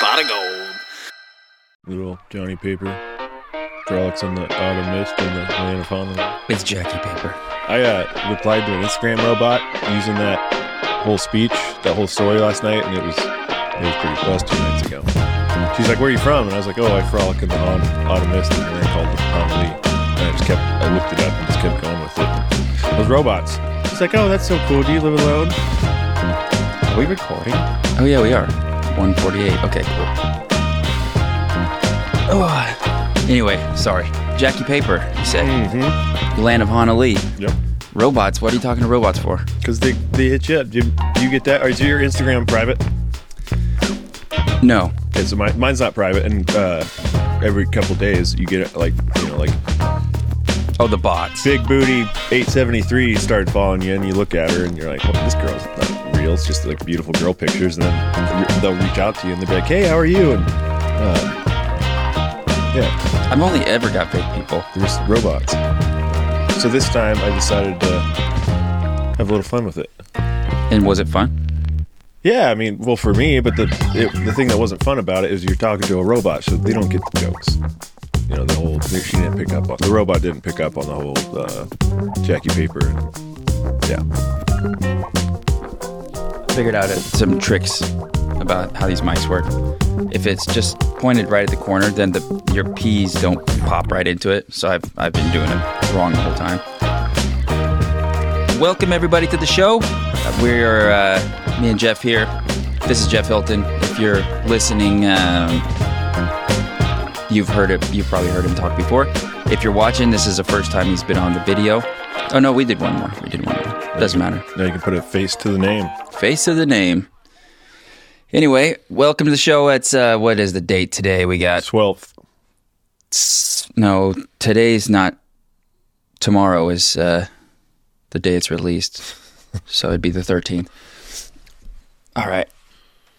Pot of gold. Little Johnny Paper. Frolics on the autumn mist and the land of Honolulu. It's Jackie Paper. I uh, replied to an Instagram robot using that whole speech, that whole story last night, and it was it was pretty close two nights ago. She's like, "Where are you from?" And I was like, "Oh, I frolic in the autumn, autumn mist in a land called Honolulu." And I just kept, I looked it up and just kept going with it. Those robots. She's like, "Oh, that's so cool. Do you live alone?" Are we recording? Oh yeah, we are. 148. Okay, cool. Oh. Anyway, sorry. Jackie Paper, you say. Mm-hmm. Land of Honolulu. Yep. Robots. What are you talking to robots for? Because they they hit you up. Do you, do you get that? Or is your Instagram private? No. Okay, so my, mine's not private, and uh, every couple days you get like you know like Oh, the bots. big booty 873 started following you, and you look at her and you're like, well, this girl's not real. It's just like beautiful girl pictures, and then they'll reach out to you and they'll be like, hey, how are you? And uh, yeah, I've only ever got fake people. there's robots. So this time I decided to have a little fun with it. And was it fun? Yeah, I mean, well, for me, but the it, the thing that wasn't fun about it is you're talking to a robot, so they don't get the jokes. You know, the whole she didn't pick up on the robot didn't pick up on the whole uh, Jackie Paper. And, yeah, Figured out some tricks about how these mics work. If it's just pointed right at the corner, then the your peas don't pop right into it. So I've I've been doing it wrong the whole time. Welcome everybody to the show. We're uh, me and Jeff here. This is Jeff Hilton. If you're listening, um, you've heard it. You've probably heard him talk before. If you're watching, this is the first time he's been on the video. Oh no, we did one more. We did one more. Doesn't matter. now you can put a face to the name. Face of the name. Anyway, welcome to the show. It's uh, what is the date today? We got Twelfth. no. Today's not. Tomorrow is uh, the day it's released, so it'd be the thirteenth. All right,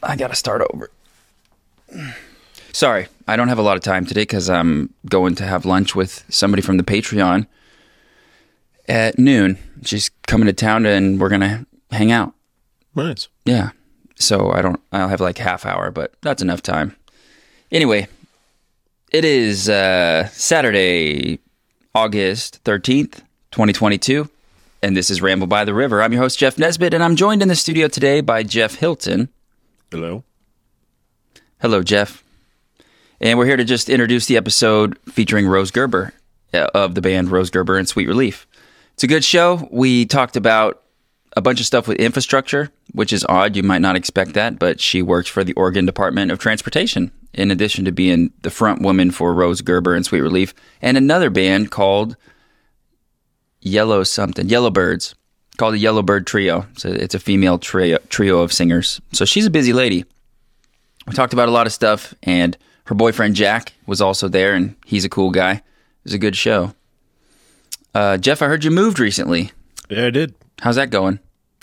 I gotta start over. Sorry, I don't have a lot of time today because I'm going to have lunch with somebody from the Patreon at noon. She's coming to town and we're gonna hang out. Nice. Yeah. So I don't I'll have like half hour, but that's enough time. Anyway, it is uh Saturday, August 13th, 2022, and this is Ramble by the River. I'm your host Jeff Nesbitt and I'm joined in the studio today by Jeff Hilton. Hello. Hello, Jeff. And we're here to just introduce the episode featuring Rose Gerber uh, of the band Rose Gerber and Sweet Relief. It's a good show. We talked about a bunch of stuff with infrastructure, which is odd. You might not expect that, but she works for the Oregon Department of Transportation, in addition to being the front woman for Rose Gerber and Sweet Relief, and another band called Yellow something, Yellowbirds, called the Yellowbird Trio. So it's a female trio, trio of singers. So she's a busy lady we talked about a lot of stuff, and her boyfriend Jack was also there, and he's a cool guy. It was a good show. Uh, Jeff, I heard you moved recently. Yeah, I did. How's that going?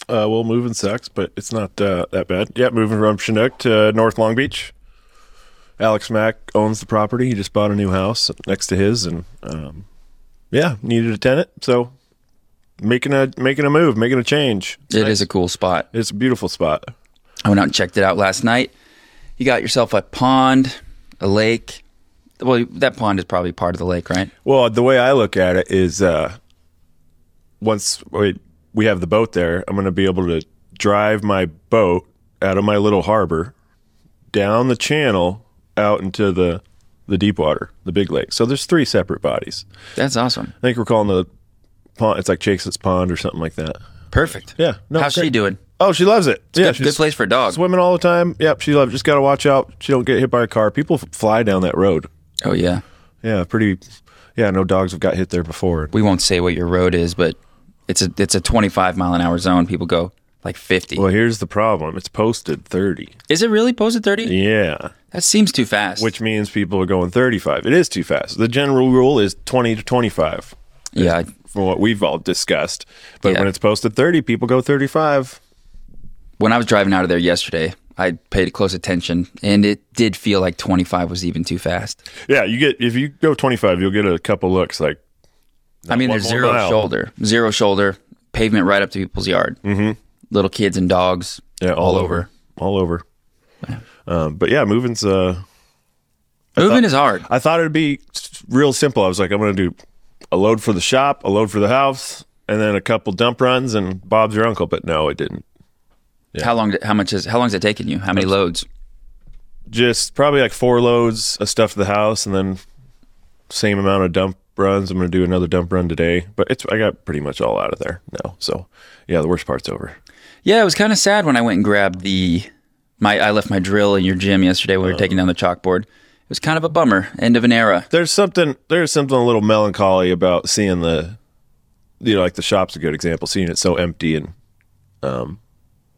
Uh, well, moving sucks, but it's not uh, that bad. Yeah, moving from Chinook to North Long Beach. Alex Mack owns the property. He just bought a new house next to his, and um, yeah, needed a tenant, so making a making a move, making a change. It's It nice. is a cool spot. It's a beautiful spot. I went out and checked it out last night. You got yourself a pond, a lake. Well, that pond is probably part of the lake, right? Well, the way I look at it is, uh, once we, we have the boat there, I'm going to be able to drive my boat out of my little harbor down the channel out into the the deep water, the big lake. So there's three separate bodies. That's awesome. I think we're calling the pond. It's like Chase's Pond or something like that. Perfect. Yeah. No, How's she doing? Oh, she loves it. yeah, good, good place for dogs. Swimming all the time. Yep, she loves. Just got to watch out. She don't get hit by a car. People f- fly down that road. Oh yeah. Yeah, pretty. Yeah, no dogs have got hit there before. We won't say what your road is, but it's a it's a 25 mile an hour zone. People go like 50. Well, here's the problem. It's posted 30. Is it really posted 30? Yeah, That seems too fast. which means people are going 35. It is too fast. The general rule is 20 to 25 yeah, I- from what we've all discussed. But Yeah. when it's posted 30, people go 35. when I was driving out of there yesterday, I paid close attention, and it did feel like 25 was even too fast. Yeah, you get if you go 25, you'll get a couple looks like I mean, there's zero mile. shoulder, zero shoulder, pavement right up to people's yard. Mm-hmm. Little kids and dogs. Yeah, all, over. all over. Um, but yeah, moving's. Uh, Moving is hard. I thought it'd be real simple. I was like, I'm going to do a load for the shop, a load for the house, and then a couple dump runs, and Bob's your uncle. But no, it didn't. How long? How much is? How long has it taken you? How many loads? Just probably like four loads of stuff to the house, and then same amount of dump runs. I'm going to do another dump run today, but it's I got pretty much all out of there now. So yeah, the worst part's over. Yeah, it was kind of sad when I went and grabbed the my. I left my drill in your gym yesterday when we were taking down the chalkboard. It was kind of a bummer. End of an era. There's something there's something a little melancholy about seeing the, you know, like the shop's a good example. Seeing it so empty and, um,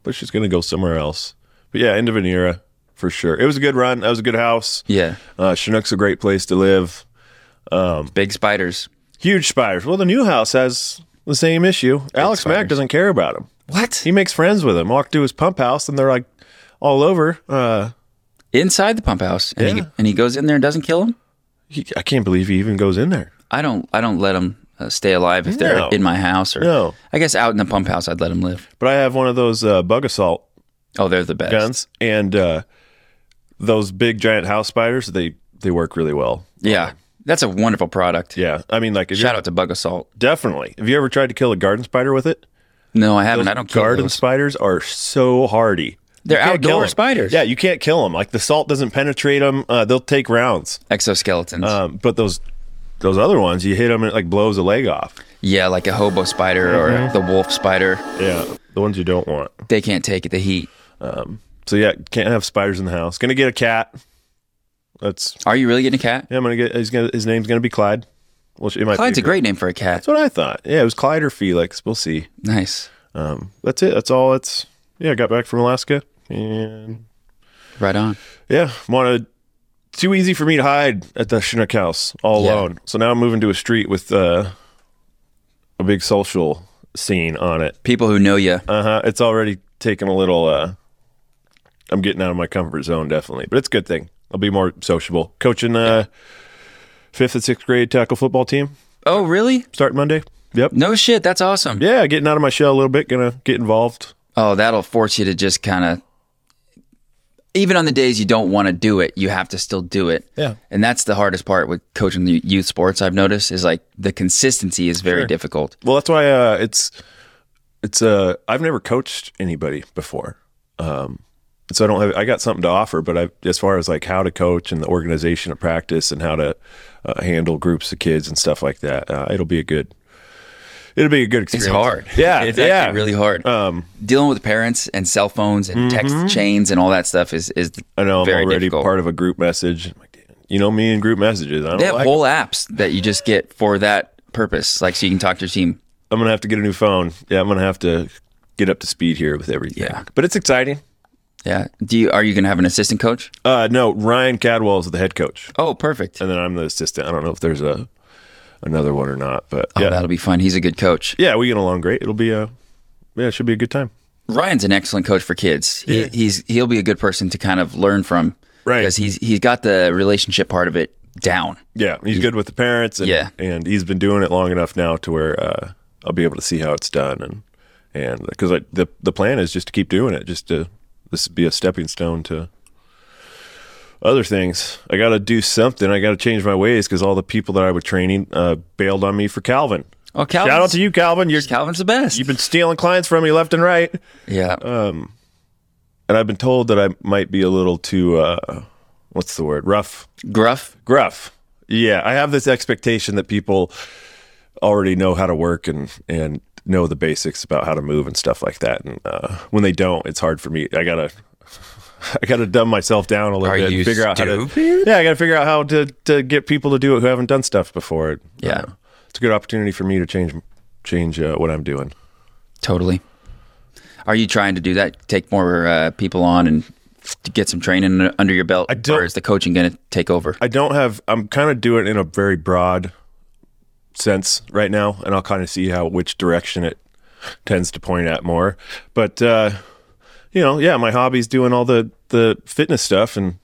but she's going to go somewhere else. But yeah, end of an era for sure. It was a good run. That was a good house. Yeah, Uh, Chinook's a great place to live. big spiders. Huge spiders. Well, the new house has the same issue. Alex Mack doesn't care about them. What? He makes friends with them. Walk to his pump house and they're like all over. Uh, Inside the pump house, and, he, Yeah. and he goes in there and doesn't kill him. he, I can't believe he even goes in there. I don't. I don't let them uh, stay alive if they're No. in my house or. No. I guess out in the pump house, I'd let them live. But I have one of those uh, bug assault Oh, they're the best. guns, and uh, those big giant house spiders. They they work really well. Yeah, that's a wonderful product. Yeah, I mean, like, if Shout you're, out to Bug-A-Salt. definitely. Have you ever tried to kill a garden spider with it? No, I haven't. I don't kill garden those. spiders are so hardy. They're You can't kill outdoor 'em. spiders. Yeah, you can't kill them. Like the salt doesn't penetrate them. Uh, they'll take rounds. Exoskeletons. Um, but those those other ones, you hit them and it like blows a leg off. yeah, like a hobo spider Mm-hmm. or the wolf spider. Yeah, the ones you don't want. They can't take the heat. Um, So yeah, can't have spiders in the house. Gonna get a cat. That's Are you really getting a cat? yeah. I'm gonna get. He's gonna. His name's gonna be Clyde. Well, it might Clyde's a great name for a cat. That's what I thought. Yeah, it was Clyde or Felix. We'll see. Nice. Um, that's it. That's all. It's yeah. I got back from Alaska and Right on. yeah, wanted too easy for me to hide at the Chinook house all Yeah. alone. So now I'm moving to a street with uh, a big social scene on it. People who know you. Uh huh. It's already taken a little. Uh, I'm getting out of my comfort zone definitely, but it's a good thing. I'll be more sociable. Coaching uh, fifth and sixth grade tackle football team Oh, really? starting Monday. Yep. No shit. That's awesome. Yeah, getting out of my shell a little bit. Gonna get involved. Oh, that'll force you to just kind of. Even on the days you don't want to do it, you have to still do it. Yeah. And that's the hardest part with coaching the youth sports. I've noticed is like the consistency is very difficult. Well, that's why uh, it's it's uh I've never coached anybody before, um, so I don't have I got something to offer. But I as far as like how to coach and the organization of practice and how to uh, handle groups of kids and stuff like that, uh, it'll be a good it'll be a good experience. It's hard. Yeah, it's yeah. actually really hard. Um, Dealing with parents and cell phones and text chains and all that stuff is is I know I'm very already difficult. part of a group message. I'm like, "Damn, You know me and group messages. I don't They have like whole apps that you just get for that purpose, like so you can talk to your team. I'm gonna have to get a new phone. Yeah, I'm gonna have to get up to speed here with everything. Yeah. but it's exciting. Yeah. Do you are you going to have an assistant coach? Uh, no, Ryan Cadwell is the head coach. Oh, perfect. and then I'm the assistant. I don't know if there's a another one or not, but Oh, yeah, that'll be fun. He's a good coach. yeah, we get along great. It'll be a yeah, it should be a good time. Ryan's an excellent coach for kids. He, Yeah. He's he'll be a good person to kind of learn from, Right. Because he's he's got the relationship part of it down. Yeah, he's good with the parents, and Yeah. and he's been doing it long enough now to where uh, I'll be able to see how it's done, and and because the the plan is just to keep doing it, just to this be a stepping stone to other things. I got to do something. I got to change my ways because all the people that I was training uh, bailed on me for Calvin. Oh, Calvin's, Shout out to you, Calvin. You're Calvin's the best. you've been stealing clients from me left and right. yeah. Um, and I've been told that I might be a little too uh, what's the word rough Gruff. gruff yeah I have this expectation that people already know how to work and and know the basics about how to move and stuff like that and uh, when they don't it's hard for me I gotta I gotta dumb myself down a little Are bit you and figure out how to yeah I gotta figure out how to to get people to do it who haven't done stuff before Yeah. Uh, it's a good opportunity for me to change change uh, what I'm doing Totally. Are you trying to do that? Take more uh, people on and get some training under your belt, don't- or is the coaching going to take over? I don't have. I'm kind of doing it in a very broad sense right now, and I'll kind of see how which direction it tends to point at more. But uh, you know, yeah, my hobby's doing all the the fitness stuff, and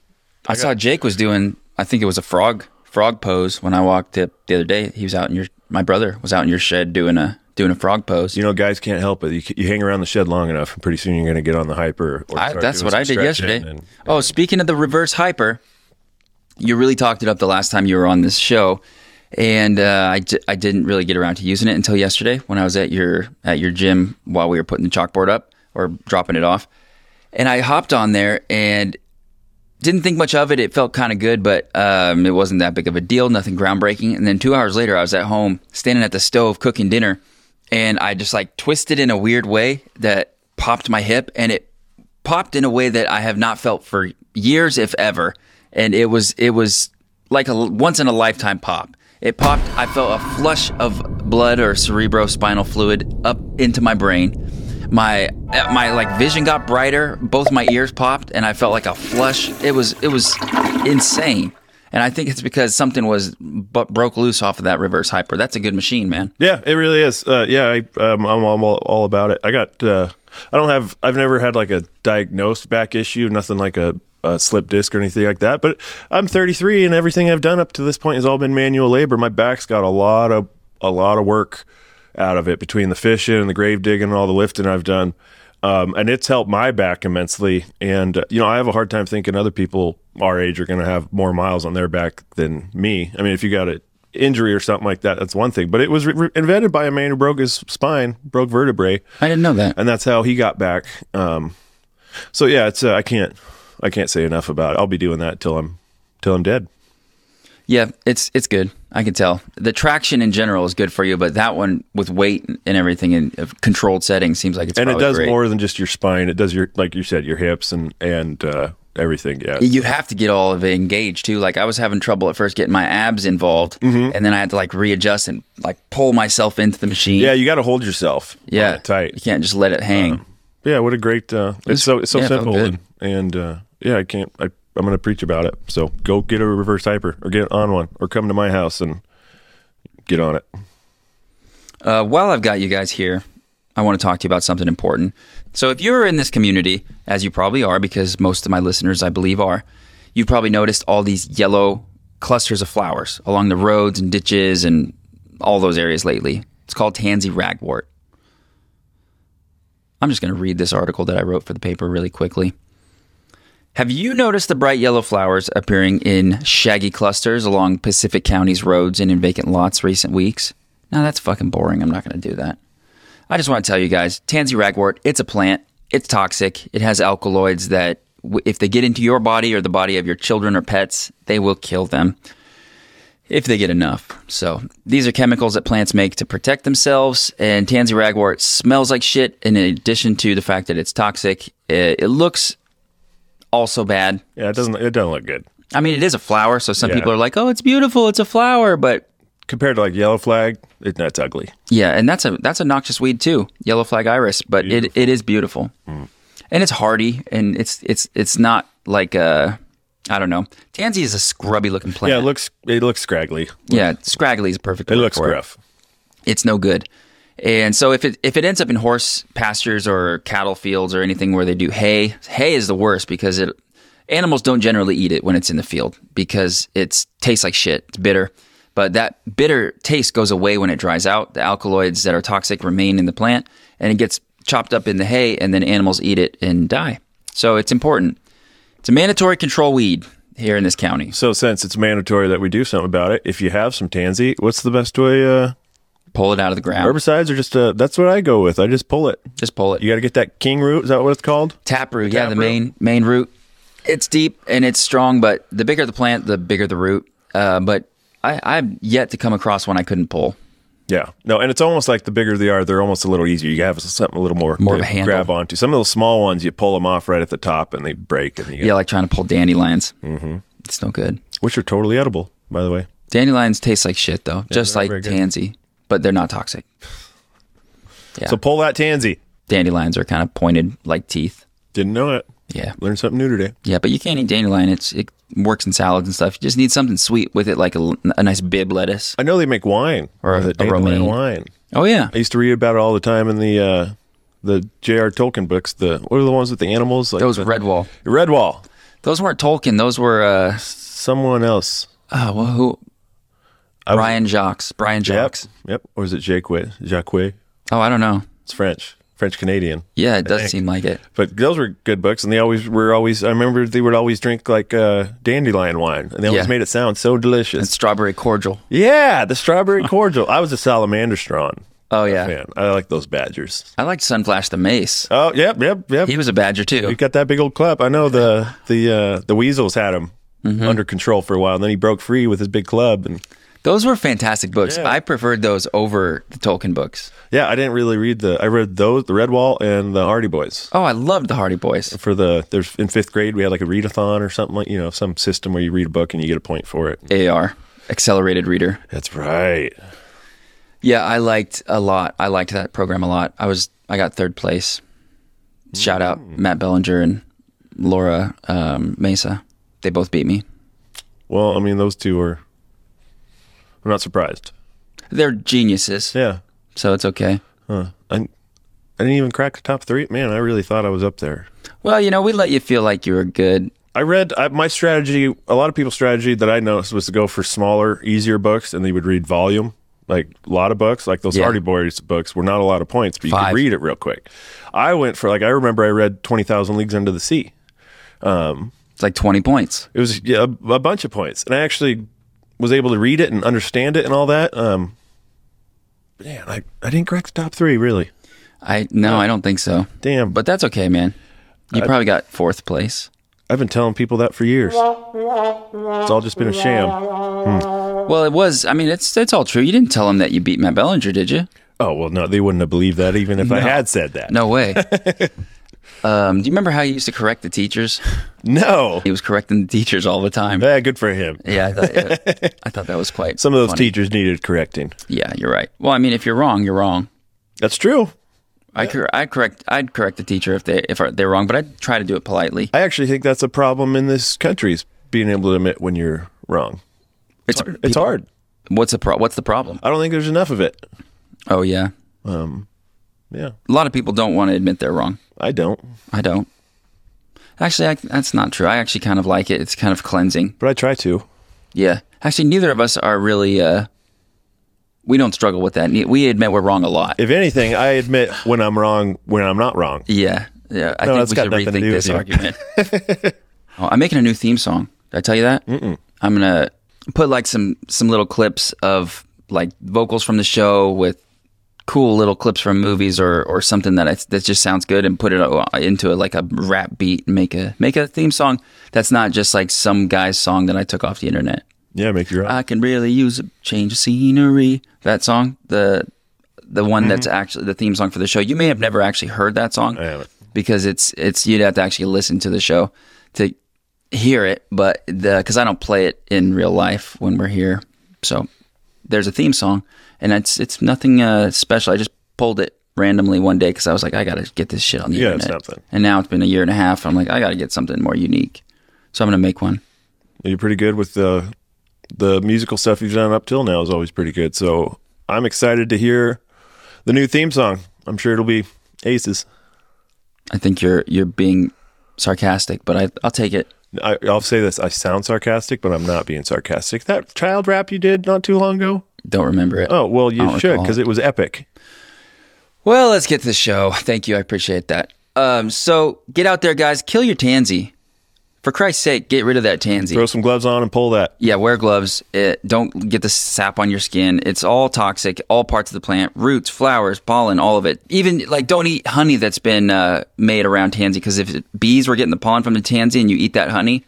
I saw Jake was doing. I think it was a frog frog pose when I walked up the other day. He was out in your My brother was out in your shed doing a doing a frog pose. You know, guys can't help it. You, you hang around the shed long enough, and pretty soon you're going to get on the hyper. Or I, that's what I did yesterday. and- oh, speaking of the reverse hyper, you really talked it up the last time you were on this show, and uh, I, I didn't really get around to using it until yesterday when I was at your at your gym while we were putting the chalkboard up or dropping it off, and I hopped on there and didn't think much of it. It felt kind of good, but um, it wasn't that big of a deal. Nothing groundbreaking. And then two hours later, I was at home standing at the stove cooking dinner, and I just like twisted in a weird way that popped my hip, and it popped in a way that I have not felt for years, if ever. And it was it was like a once in a lifetime pop. It popped. I felt a flush of blood or cerebrospinal fluid up into my brain. My my like vision got brighter. Both my ears popped, and I felt like a flush. It was it was insane. And I think it's because something was bu- broke loose off of that reverse hyper. That's a good machine, man. Yeah, it really is. Uh, yeah, I, um, I'm, I'm all, all about it. I got. Uh, I don't have. I've never had like a diagnosed back issue. Nothing like a, a slip disc or anything like that. But I'm 33, and everything I've done up to this point has all been manual labor. My back's got a lot of a lot of work out of it between the fishing and the grave digging and all the lifting I've done. Um, and it's helped my back immensely. And uh, you know, I have a hard time thinking other people our age are going to have more miles on their back than me. I mean, if you got a injury or something like that, that's one thing. But it was re- invented by a man who broke his spine, broke vertebrae, I didn't know that. and that's how he got back. Um, so yeah, it's uh, I can't I can't say enough about it. I'll be doing that till I'm till I'm dead. Yeah, it's it's good. I can tell. The traction in general is good for you, but that one with weight and everything in a controlled settings seems like it's and it does great. more than just your spine. It does your like you said your hips and and uh, everything. Yeah. You have to get all of it engaged too. Like I was having trouble at first getting my abs involved, Mm-hmm. and then I had to like readjust and like pull myself into the machine. Yeah, you got to hold yourself. yeah, tight. You can't just let it hang. Yeah, what a great. Uh, it's so it's so yeah, simple and, and uh, yeah, I can't. I, I'm going to preach about it. So go get a reverse hyper or get on one or come to my house and get on it. Uh, while I've got you guys here, I want to talk to you about something important. So, if you're in this community, as you probably are, because most of my listeners, I believe, are, you've probably noticed all these yellow clusters of flowers along the roads and ditches and all those areas lately. It's called tansy ragwort. I'm just going to read this article that I wrote for the paper really quickly. Have you noticed the bright yellow flowers appearing in shaggy clusters along Pacific County's roads and in vacant lots recent weeks? Now that's fucking boring. I'm not going to do that. I just want to tell you guys, tansy ragwort, it's a plant. It's toxic. It has alkaloids that, if they get into your body or the body of your children or pets, they will kill them if they get enough. So these are chemicals that plants make to protect themselves. And tansy ragwort smells like shit. In addition to the fact that it's toxic, it, it looks also bad. Yeah, it doesn't. It doesn't look good I mean, it is a flower, so some Yeah. people are like, "Oh, it's beautiful. It's a flower," but compared to like yellow flag. It, that's ugly. Yeah, and that's a that's a noxious weed too, yellow flag iris, but it, it is beautiful, Mm. and it's hardy, and it's it's it's not like a I don't know. Tansy is a scrubby looking plant. Yeah, it looks. It looks scraggly. yeah, scraggly is perfect. It looks for gruff. It's no good, and so if it if it ends up in horse pastures or cattle fields or anything where they do hay, hay is the worst because it animals don't generally eat it when it's in the field because it tastes like shit. It's bitter. But that bitter taste goes away when it dries out. The alkaloids that are toxic remain in the plant and it gets chopped up in the hay and then animals eat it and die. So it's important. It's a mandatory control weed here in this county. So since it's mandatory that we do something about it, if you have some tansy, what's the best way? Uh, Pull it out of the ground. herbicides are just uh, that's what I go with. I just pull it. Just pull it. You got to get that king root. Is that what it's called? Tap Taproot, yeah, the taproot. main main root. It's deep and it's strong, but the bigger the plant, the bigger the root. Uh, but I, I've yet to come across one I couldn't pull. Yeah. No, and it's almost like the bigger they are, they're almost a little easier. You have something a little more, More of to a handle. grab onto. Some of those small ones, you pull them off right at the top and they break, and you get, Yeah, like trying to pull dandelions. Mm-hmm. It's no good. which are totally edible, by the way. Dandelions taste like shit though, just like very good. tansy, but they're not toxic. Yeah. So pull that tansy. Dandelions are kind of pointed like teeth. Didn't know it. Yeah, Learned something new today. yeah, but you can't eat dandelion. It's it works in salads and stuff. You just need something sweet with it, like a, a nice Bibb lettuce. I know they make wine Or a- romaine. wine. Oh yeah, I used to read about it all the time in the uh, the J.R. Tolkien books. The what are the ones with the animals? Like those the, Redwall. Redwall. Those weren't Tolkien. Those were uh, Someone else. oh, well, who? I Brian Jacques. Brian Yep. Jacques. Yep. Or is it Jacques? Jacques? Oh, I don't know. It's French. French Canadian. Yeah, it does seem like it. But those were good books, and they always were always. I remember they would always drink like uh, dandelion wine, and they always Yeah. made it sound so delicious. And strawberry cordial. yeah, the strawberry cordial. I was a Salamandastron Oh yeah. fan. I like those badgers. I liked Sunflash the Mace. Oh, yep, yep, yep. He was a badger too. He got that big old club. I know the the uh, the weasels had him Mm-hmm. under control for a while, and then he broke free with his big club. And Those were fantastic books. Yeah. I preferred those over the Tolkien books. yeah, I didn't really read the. I read those, the Redwall and the Hardy Boys. Oh, I loved the Hardy Boys. For the there's in fifth grade we had like a readathon or something like you know some system where you read a book and you get a point for it. AR, Accelerated Reader. That's right. Yeah, I liked a lot. I liked that program a lot. I was I got third place. Shout out Matt Bellinger and Laura um, Mesa. They both beat me. Well, I mean those two are. I'm not surprised. They're geniuses, Yeah. so it's okay. Huh. I, I didn't even crack the top three. Man, I really thought I was up there. Well, you know, we let you feel like you were good. I read I, my strategy. A lot of people's strategy that I noticed was to go for smaller, easier books, and they would read volume, like a lot of books. Like those Yeah. Hardy Boys books were not a lot of points, but you Five. could read it real quick. I went for like I remember I read Twenty Thousand Leagues Under the Sea. Um, it's like twenty points. It was yeah, a, a bunch of points, and I actually was able to read it and understand it and all that. Um, man, I, I didn't crack the top three really. I no, I don't think so. Damn, but But that's okay, man. You probably got fourth place. I've been telling people that for years. It's all just been a sham. Well, it was. I mean, it's it's all true. You didn't tell them that you beat Matt Bellinger, did you? Oh well, no, they wouldn't have believed that even if I had said that. No way. um, do you remember how he used to correct the teachers? no. He was correcting the teachers all the time. Yeah, good for him. Yeah, I thought, I thought that was quite. Some of those funny. teachers needed correcting. Yeah, you're right. Well, I mean, if you're wrong, you're wrong. That's true. I cor- I correct. I'd correct the teacher if they if they're wrong, but I'd try to do it politely. I actually think that's a problem in this country is being able to admit when you're wrong. It's It's hard. What's the pro- What's the problem? I don't think there's enough of it. Oh yeah, Yeah, a lot of people don't want to admit they're wrong. I don't. I don't. Actually, I, that's not true. I actually kind of like it. It's kind of cleansing. But I try to. Yeah. Actually, neither of us are really. Uh, we don't struggle with that. We admit we're wrong a lot. If anything, I admit when I'm wrong when I'm not wrong. Yeah. Yeah. I No, think we got should rethink this argument. oh, I'm making a new theme song. Did I tell you that? Mm-mm. I'm gonna put like some some little clips of like vocals from the show with cool little clips from movies or or something that I, that just sounds good and put it uh, into a, like a rap beat and make a make a theme song that's not just like some guy's song that I took off the internet. Yeah, make your own. I can really use a change of scenery. That song, the the one that's Mm-hmm. actually the theme song for the show. You may have never actually heard that song I because it's it's you'd have to actually listen to the show to hear it. But the because I don't play it in real life when we're here, so there's a theme song, and it's it's nothing uh, special. I just pulled it randomly one day because I was like, I got to get this shit on the Yeah, internet. something. And now it's been a year and a half. I'm like, I got to get something more unique. So I'm gonna make one. You're pretty good with the the musical stuff you've done up till now is always pretty good. So I'm excited to hear the new theme song. I'm sure it'll be aces. I think you're you're being sarcastic, but I I'll take it. I, I'll say this: I sound sarcastic, but I'm not being sarcastic. That child rap you did not too long ago. Don't remember it. Oh well, you should because it was epic. Well, let's get to the show. Thank you. I appreciate that. Um, so get out there, guys. Kill your tansy. For Christ's sake, get rid of that tansy. Throw some gloves on and pull that. Yeah, wear gloves. It, don't get the sap on your skin. It's all toxic. All parts of the plant, roots, flowers, pollen, all of it. Even like don't eat honey that's been uh, made around tansy because if bees were getting the pollen from the tansy and you eat that honey,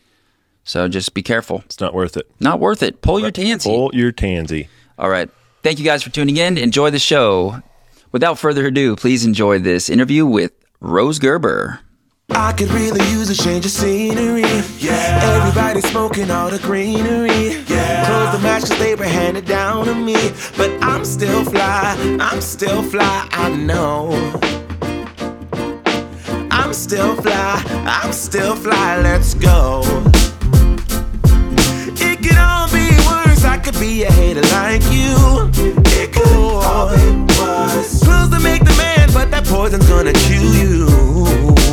so just be careful. It's not worth it. Not worth it. Pull your tansy. Pull your tansy. All right. Thank you guys for tuning in. Enjoy the show. Without further ado, please enjoy this interview with Rose Gerber. I could really use a change of scenery. Yeah. Everybody smoking all the greenery. Yeah. Close the match cause they were handed down to me. But I'm still fly, I'm still fly, I know. I'm still fly, I'm still fly, let's go. It could all be worse, I could be a hater like you. It could all be worse. Pills to make the man, but that poison's gonna chew you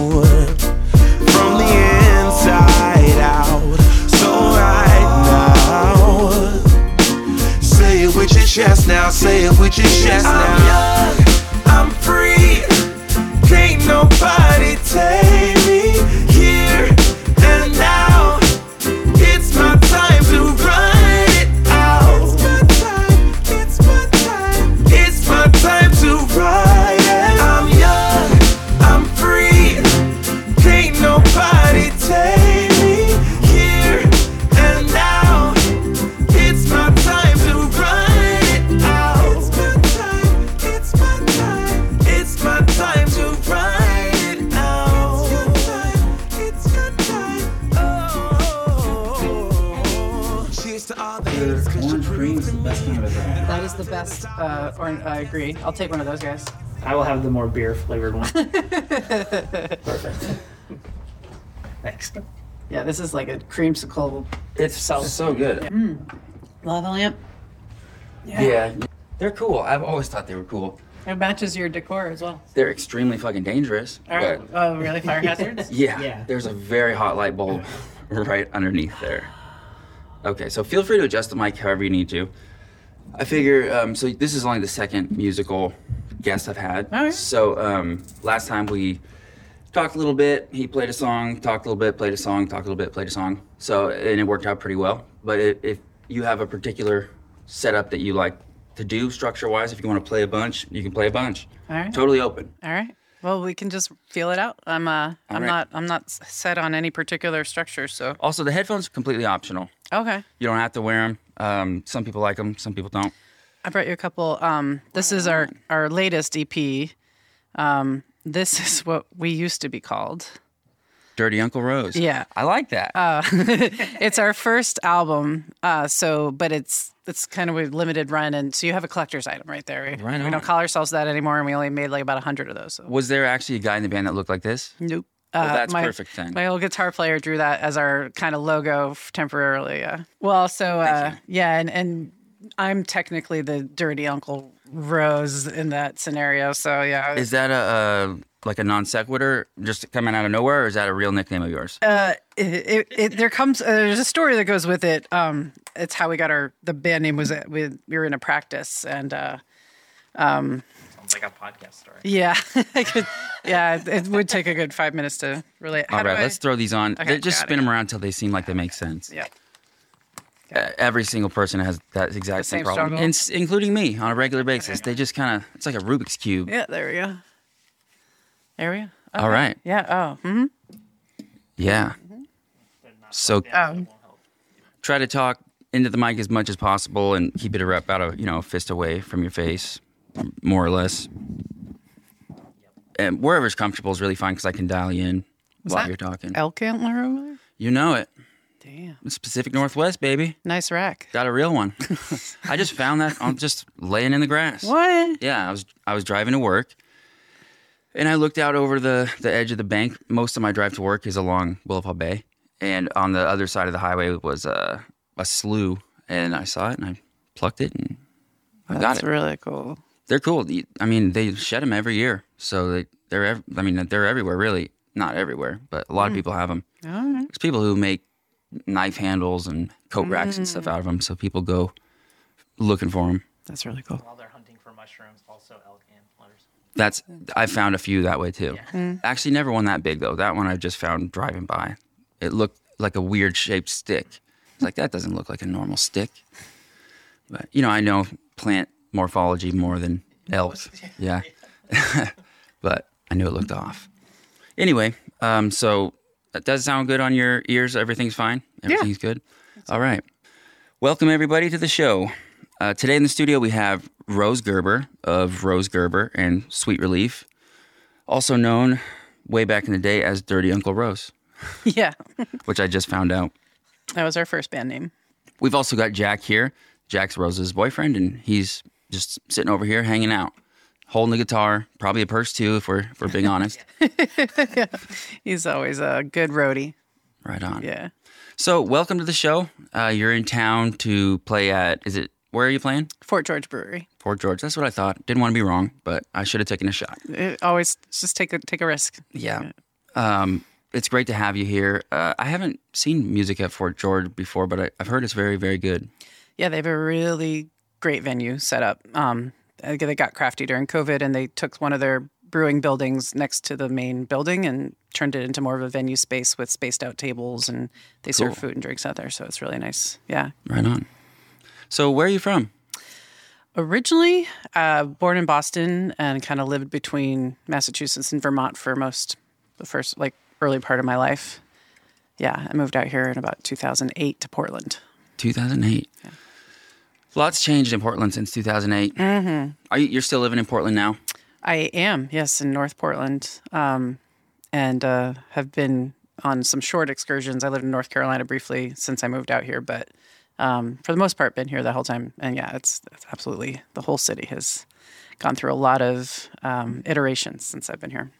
Say it with your chest now. Say it with your chest now. I'm young, I'm free. Can't nobody take. Uh, or I agree. I'll take one of those guys. I will have the more beer flavored one. Perfect. Thanks. Yeah, this is like a creamsicle. It's so, so good. Lava lamp. Yeah. Yeah. They're cool. I've always thought they were cool. It matches your decor as well. They're extremely fucking dangerous. All right. but- Oh, really? Fire hazards? Yeah, Yeah. There's a very hot light bulb right underneath there. Okay, so feel free to adjust the mic however you need to. I figure, um, so this is only the second musical guest I've had. All right. So um, last time we talked a little bit, he played a song, talked a little bit, played a song, talked a little bit, played a song. So, and it worked out pretty well. But if, if you have a particular setup that you like to do structure wise, if you want to play a bunch, you can play a bunch. All right. Totally open. All right. Well, we can just feel it out. I'm uh, I'm right. not I'm not set on any particular structure, so Also, the headphones are completely optional. okay. You don't have to wear them. Um, some people like them, some people don't. I brought you a couple. Um, this is our our latest EP. Um, this is what we used to be called. Dirty Uncle Rose. Yeah. I like that. It's our first album. Uh, so, but it's it's kind of a limited run, and so you have a collector's item right there. We, Right we on. don't call ourselves that anymore, and we only made like about a hundred of those. So. Was there actually a guy in the band that looked like this? Nope. Well, Uh, that's my, perfect then. My old guitar player drew that as our kind of logo f- temporarily. Yeah. Well, so uh, yeah, and and I'm technically the dirty Uncle Rose in that scenario. So yeah, Is that a, uh like a non sequitur just coming out of nowhere, or is that a real nickname of yours? uh, it, it, it, there comes uh, there's a story that goes with it. Um, it's how we got our the band name was we, we were in a practice and uh, Sounds like a podcast story. yeah, I could, yeah, it, it would take a good five minutes to relate. How All I- let's throw these on. Okay, just spin it. them around until they seem like they make sense. Yeah. Uh, every single person has that exact same, same problem, struggle. Ins- including me on a regular basis. They just kind of, it's like a Rubik's Cube. Yeah, there we go. There we go. All right. Yeah. Oh. hmm Yeah. So Oh. try to talk into the mic as much as possible and keep it a rep out of, you know a fist away from your face, more or less. And wherever's comfortable is really fine because I can dial you in while that you're talking. Elk antler over there. You know it. Damn. It's Pacific Northwest, baby. Nice rack. Got a real one. I just found that on just laying in the grass. What? Yeah, I was I was driving to work, and I looked out over the the edge of the bank. Most of my drive to work is along Willapa Bay, and on the other side of the highway was a a slough, and I saw it and I plucked it and I got That's it. really cool. They're cool. I mean, they shed them every year, so they they're ev- I mean they're everywhere. Really, not everywhere, but a lot of hmm. people have them. All right. There's people who make knife handles and coat racks and stuff hmm. out of them, so people go looking for them. That's really cool. While they're hunting for mushrooms, also elk antlers. That's I found a few that way too. Hmm. Actually, never one that big though. That one I just found driving by. It looked like a weird shaped stick. It's like that doesn't look like a normal stick. But you know, I know plant morphology more than elves. Yeah, but I knew it looked off. Anyway, um, so that does sound good on your ears. Everything's fine. Everything's good. All right. Welcome everybody to the show. Uh, today in the studio we have Rose Gerber of Rose Gerber and Sweet Relief, also known way back in the day as Dirty Uncle Rose, Yeah. which I just found out. That was our first band name. We've also got Jack here. Jack's Rose's boyfriend, and he's just sitting over here hanging out, holding the guitar, probably a purse too, if we're if we're being honest. He's always a good roadie. Right on. Yeah. So welcome to the show. Uh, you're in town to play at. Is it where are you playing? Fort George Brewery. Fort George. That's what I thought. Didn't want to be wrong, but I should have taken a shot. It always just take a take a risk. Yeah. Um, it's great to have you here. Uh, I haven't seen music at Fort George before, but I, I've heard it's very, very good. Yeah, they have a really great venue set up. Um, they got crafty during COVID, and they took one of their brewing buildings next to the main building and turned it into more of a venue space with spaced out tables, and they serve food and drinks out there. So it's really nice. Yeah. Right on. So where are you from? Originally uh, born in Boston and kind of lived between Massachusetts and Vermont for most the first like early part of my life. Yeah, I moved out here in about 2008 to Portland. 2008. Lots changed in Portland since 2008. Mm-hmm. Are you, you're still living in Portland now? I am, yes, in North Portland, um, and uh, have been on some short excursions. I lived in North Carolina briefly since I moved out here, but um, for the most part, been here the whole time. And yeah, it's, it's absolutely the whole city has gone through a lot of um, iterations since I've been here.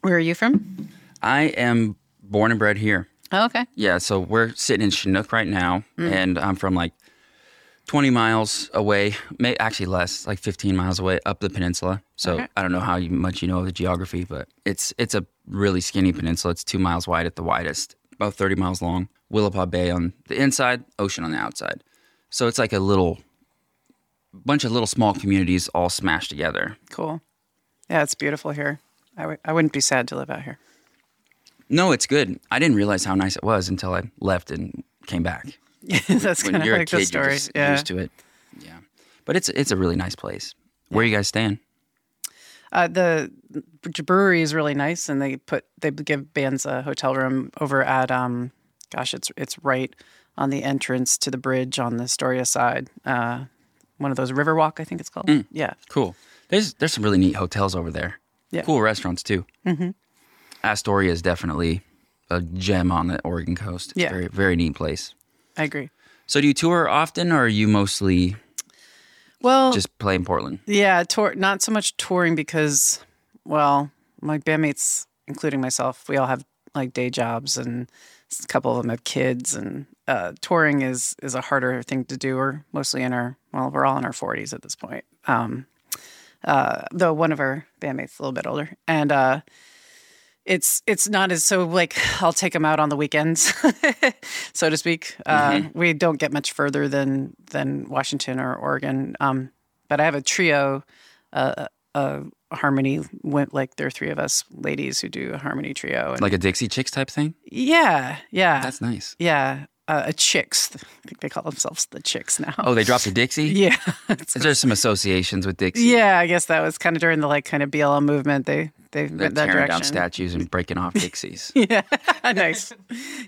Where are you from? I am born and bred here. Oh, okay. Yeah, so we're sitting in Chinook right now, mm-hmm. and I'm from like 20 miles away, may, actually less, like 15 miles away up the peninsula. So Okay. I don't know how much you know of the geography, but it's it's a really skinny peninsula. It's two miles wide at the widest, about 30 miles long. Willapa Bay on the inside, ocean on the outside. So it's like a little bunch of little small communities all smashed together. Cool. Yeah, it's beautiful here. I w- I wouldn't be sad to live out here. No, it's good. I didn't realize how nice it was until I left and came back. That's when kind of you're like a kid, the story. you're just yeah. used to it. Yeah, but it's it's a really nice place. Where are you guys staying? Uh, the brewery is really nice, and they put they give bands a hotel room over at um, gosh, it's it's right on the entrance to the bridge on the Astoria side. Uh, one of those Riverwalk, I think it's called. Yeah, Cool. There's there's some really neat hotels over there. Yeah. Cool restaurants too. Mm-hmm. Astoria is definitely a gem on the Oregon coast. Yeah. Very very neat place. I agree. So do you tour often, or are you mostly Well, just play in Portland? Yeah, tour not so much touring because, well, my bandmates, including myself, we all have like day jobs, and a couple of them have kids, and uh, touring is is a harder thing to do. We're mostly in our well, we're all in our forties at this point. Um, uh, though one of our bandmates a little bit older, and uh, it's it's not as so like I'll take them out on the weekends, so to speak. Uh, we don't get much further than than Washington or Oregon. Um, but I have a trio, uh, a harmony. Went like there are three of us ladies who do a harmony trio. And Like a Dixie Chicks type thing? yeah, yeah, That's nice. yeah. Uh, a chicks. I think they call themselves the chicks now. Oh, they dropped a Dixie? yeah. Is there some associations with Dixie? Yeah, I guess that was kind of during the like kind of BLM movement. They they They're went that tearing direction. down statues and breaking off Dixies. yeah nice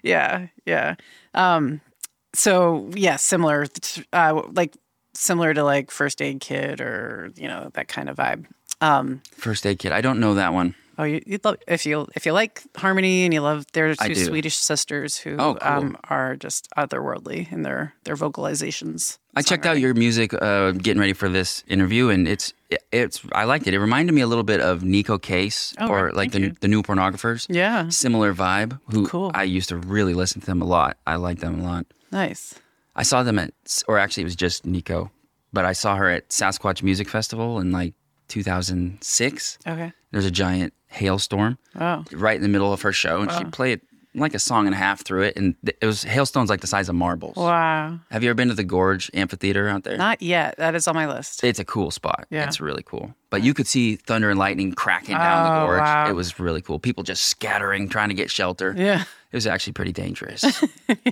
yeah yeah um so yeah similar uh like similar to like first aid kit or you know that kind of vibe um First Aid Kit. I don't know that one. Oh you you'd love if you if you like harmony and you love their I two swedish sisters who Oh, cool. um are just otherworldly in their their vocalizations I checked out your music uh, getting ready for this interview, and it's it's I liked it. It reminded me a little bit of Neko Case Oh, or right. like Thank the you. the new pornographers. yeah Similar vibe. Who Cool. I used to really listen to them a lot. I like them a lot. nice I saw them at, or actually it was just Nico, but I saw her at Sasquatch Music Festival in like 2006. okay There's a giant hailstorm oh right in the middle of her show, and she played like a song and a half through it, and it was hailstones like the size of marbles. wow Have you ever been to the Gorge Amphitheater out there? not yet that is on my list It's a cool spot. Yeah. It's really cool. But you could see thunder and lightning cracking down the Oh, gorge. wow. It was really cool. People just scattering, trying to get shelter. yeah It was actually pretty dangerous.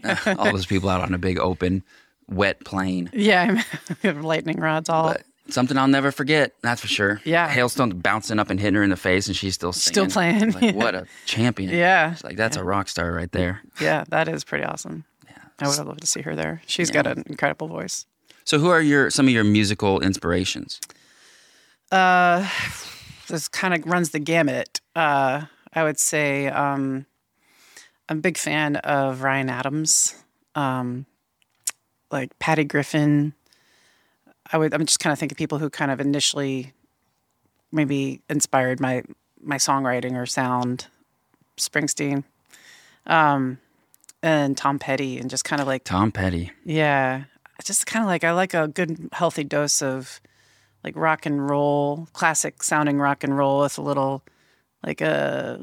all those people out on a big open, wet plain. yeah lightning rods all But something I'll never forget, that's for sure. Yeah. Hailstones bouncing up and hitting her in the face, and she's still singing. Still playing, Like, yeah. What a champion. Yeah. It's like, that's a rock star right there. Yeah, that is pretty awesome. Yeah. I would have loved to see her there. She's got an incredible voice. So, who are your some of your musical inspirations? Uh, this kind of runs the gamut. Uh, I would say um, I'm a big fan of Ryan Adams, um, like Patty Griffin. I would. I'm just kind of thinking people who kind of initially maybe inspired my my songwriting or sound. Springsteen, um, and Tom Petty, and just kind of like Tom Petty. Yeah. Just kind of like I like a good healthy dose of like rock and roll, classic sounding rock and roll with a little like a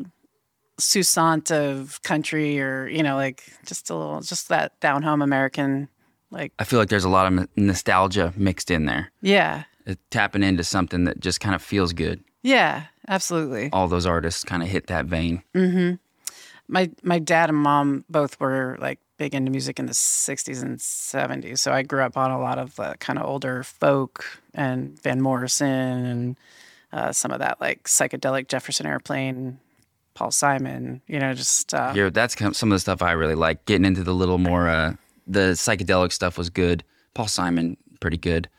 sousant of country or you know like just a little just that down home American Like, I feel like there's a lot of nostalgia mixed in there. yeah, Uh, tapping into something that just kind of feels good. yeah, absolutely. All those artists kind of hit that vein. my my dad and mom both were like big into music in the 60s and 70s so i grew up on a lot of the kind of older folk and van morrison and uh, some of that like psychedelic jefferson airplane paul simon you know just uh, Here, that's kind of some of the stuff I really like. Getting into the little more, uh, the psychedelic stuff was good. Paul Simon, pretty good.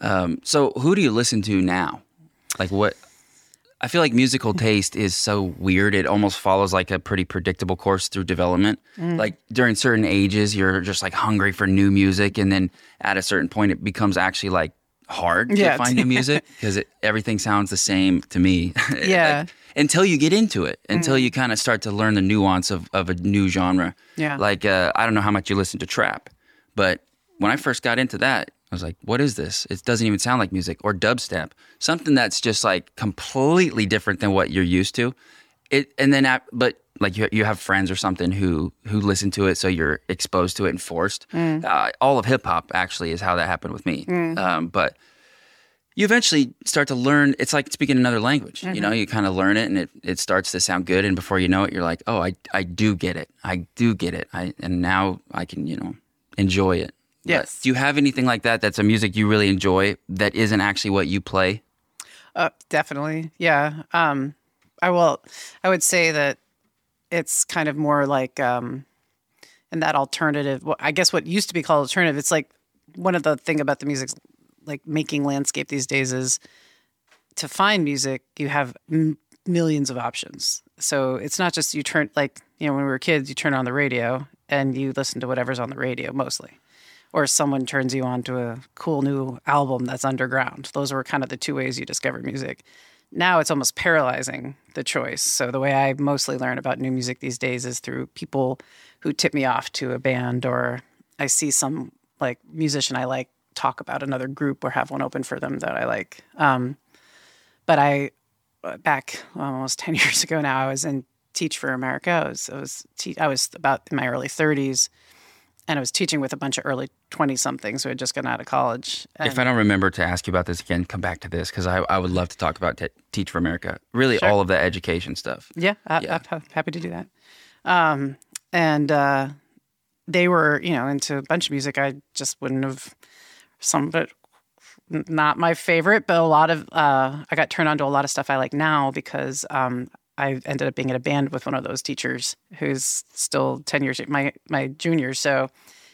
Um, so, who do you listen to now? Like, what? I feel like musical taste is so weird. It almost follows like a pretty predictable course through development. Like during certain ages, you're just like hungry for new music, and then at a certain point, it becomes actually like hard Yeah. to find new music because everything sounds the same to me. Yeah. Like, until you get into it, until you kind of start to learn the nuance of, of a new genre. Yeah. Like, uh, I don't know how much you listen to trap, but when I first got into that, I was like, what is this? It doesn't even sound like music or dubstep, something that's just like completely different than what you're used to. It, and then, ap- but like you, you have friends or something who, who listen to it. So you're exposed to it and forced. Uh, all of hip hop actually is how that happened with me. Um, but, you eventually start to learn it's like speaking another language you know you kind of learn it and it, it starts to sound good and before you know it you're like oh I, I do get it i do get it I, and now i can you know enjoy it But Yes. do you have anything like that that's a music you really enjoy that isn't actually what you play Uh, definitely, yeah. Um, I will. I would say that it's kind of more like um, in that alternative. I guess what used to be called alternative. It's like one of the thing about the music, like making landscape these days is to find music. You have m- millions of options. So it's not just you turn like you know when we were kids, you turn on the radio and you listen to whatever's on the radio mostly or someone turns you on to a cool new album that's underground. Those were kind of the two ways you discover music. Now it's almost paralyzing the choice. So the way I mostly learn about new music these days is through people who tip me off to a band or I see some like musician I like talk about another group or have one open for them that I like. Um, but I back almost 10 years ago now I was in Teach for America. I was I was te- I was about in my early 30s and I was teaching with a bunch of early 20 somethings who had just gotten out of college. And if i don't remember to ask you about this again come back to this because I, I would love to talk about te- teach for america really Sure. all of the education stuff yeah, I, Yeah. Ha- happy to do that. Um, and uh, they were, you know, into a bunch of music. I just wouldn't have some of it not my favorite, but a lot of uh, I got turned on to a lot of stuff I like now because um, I ended up being in a band with one of those teachers who's still ten years my my junior. So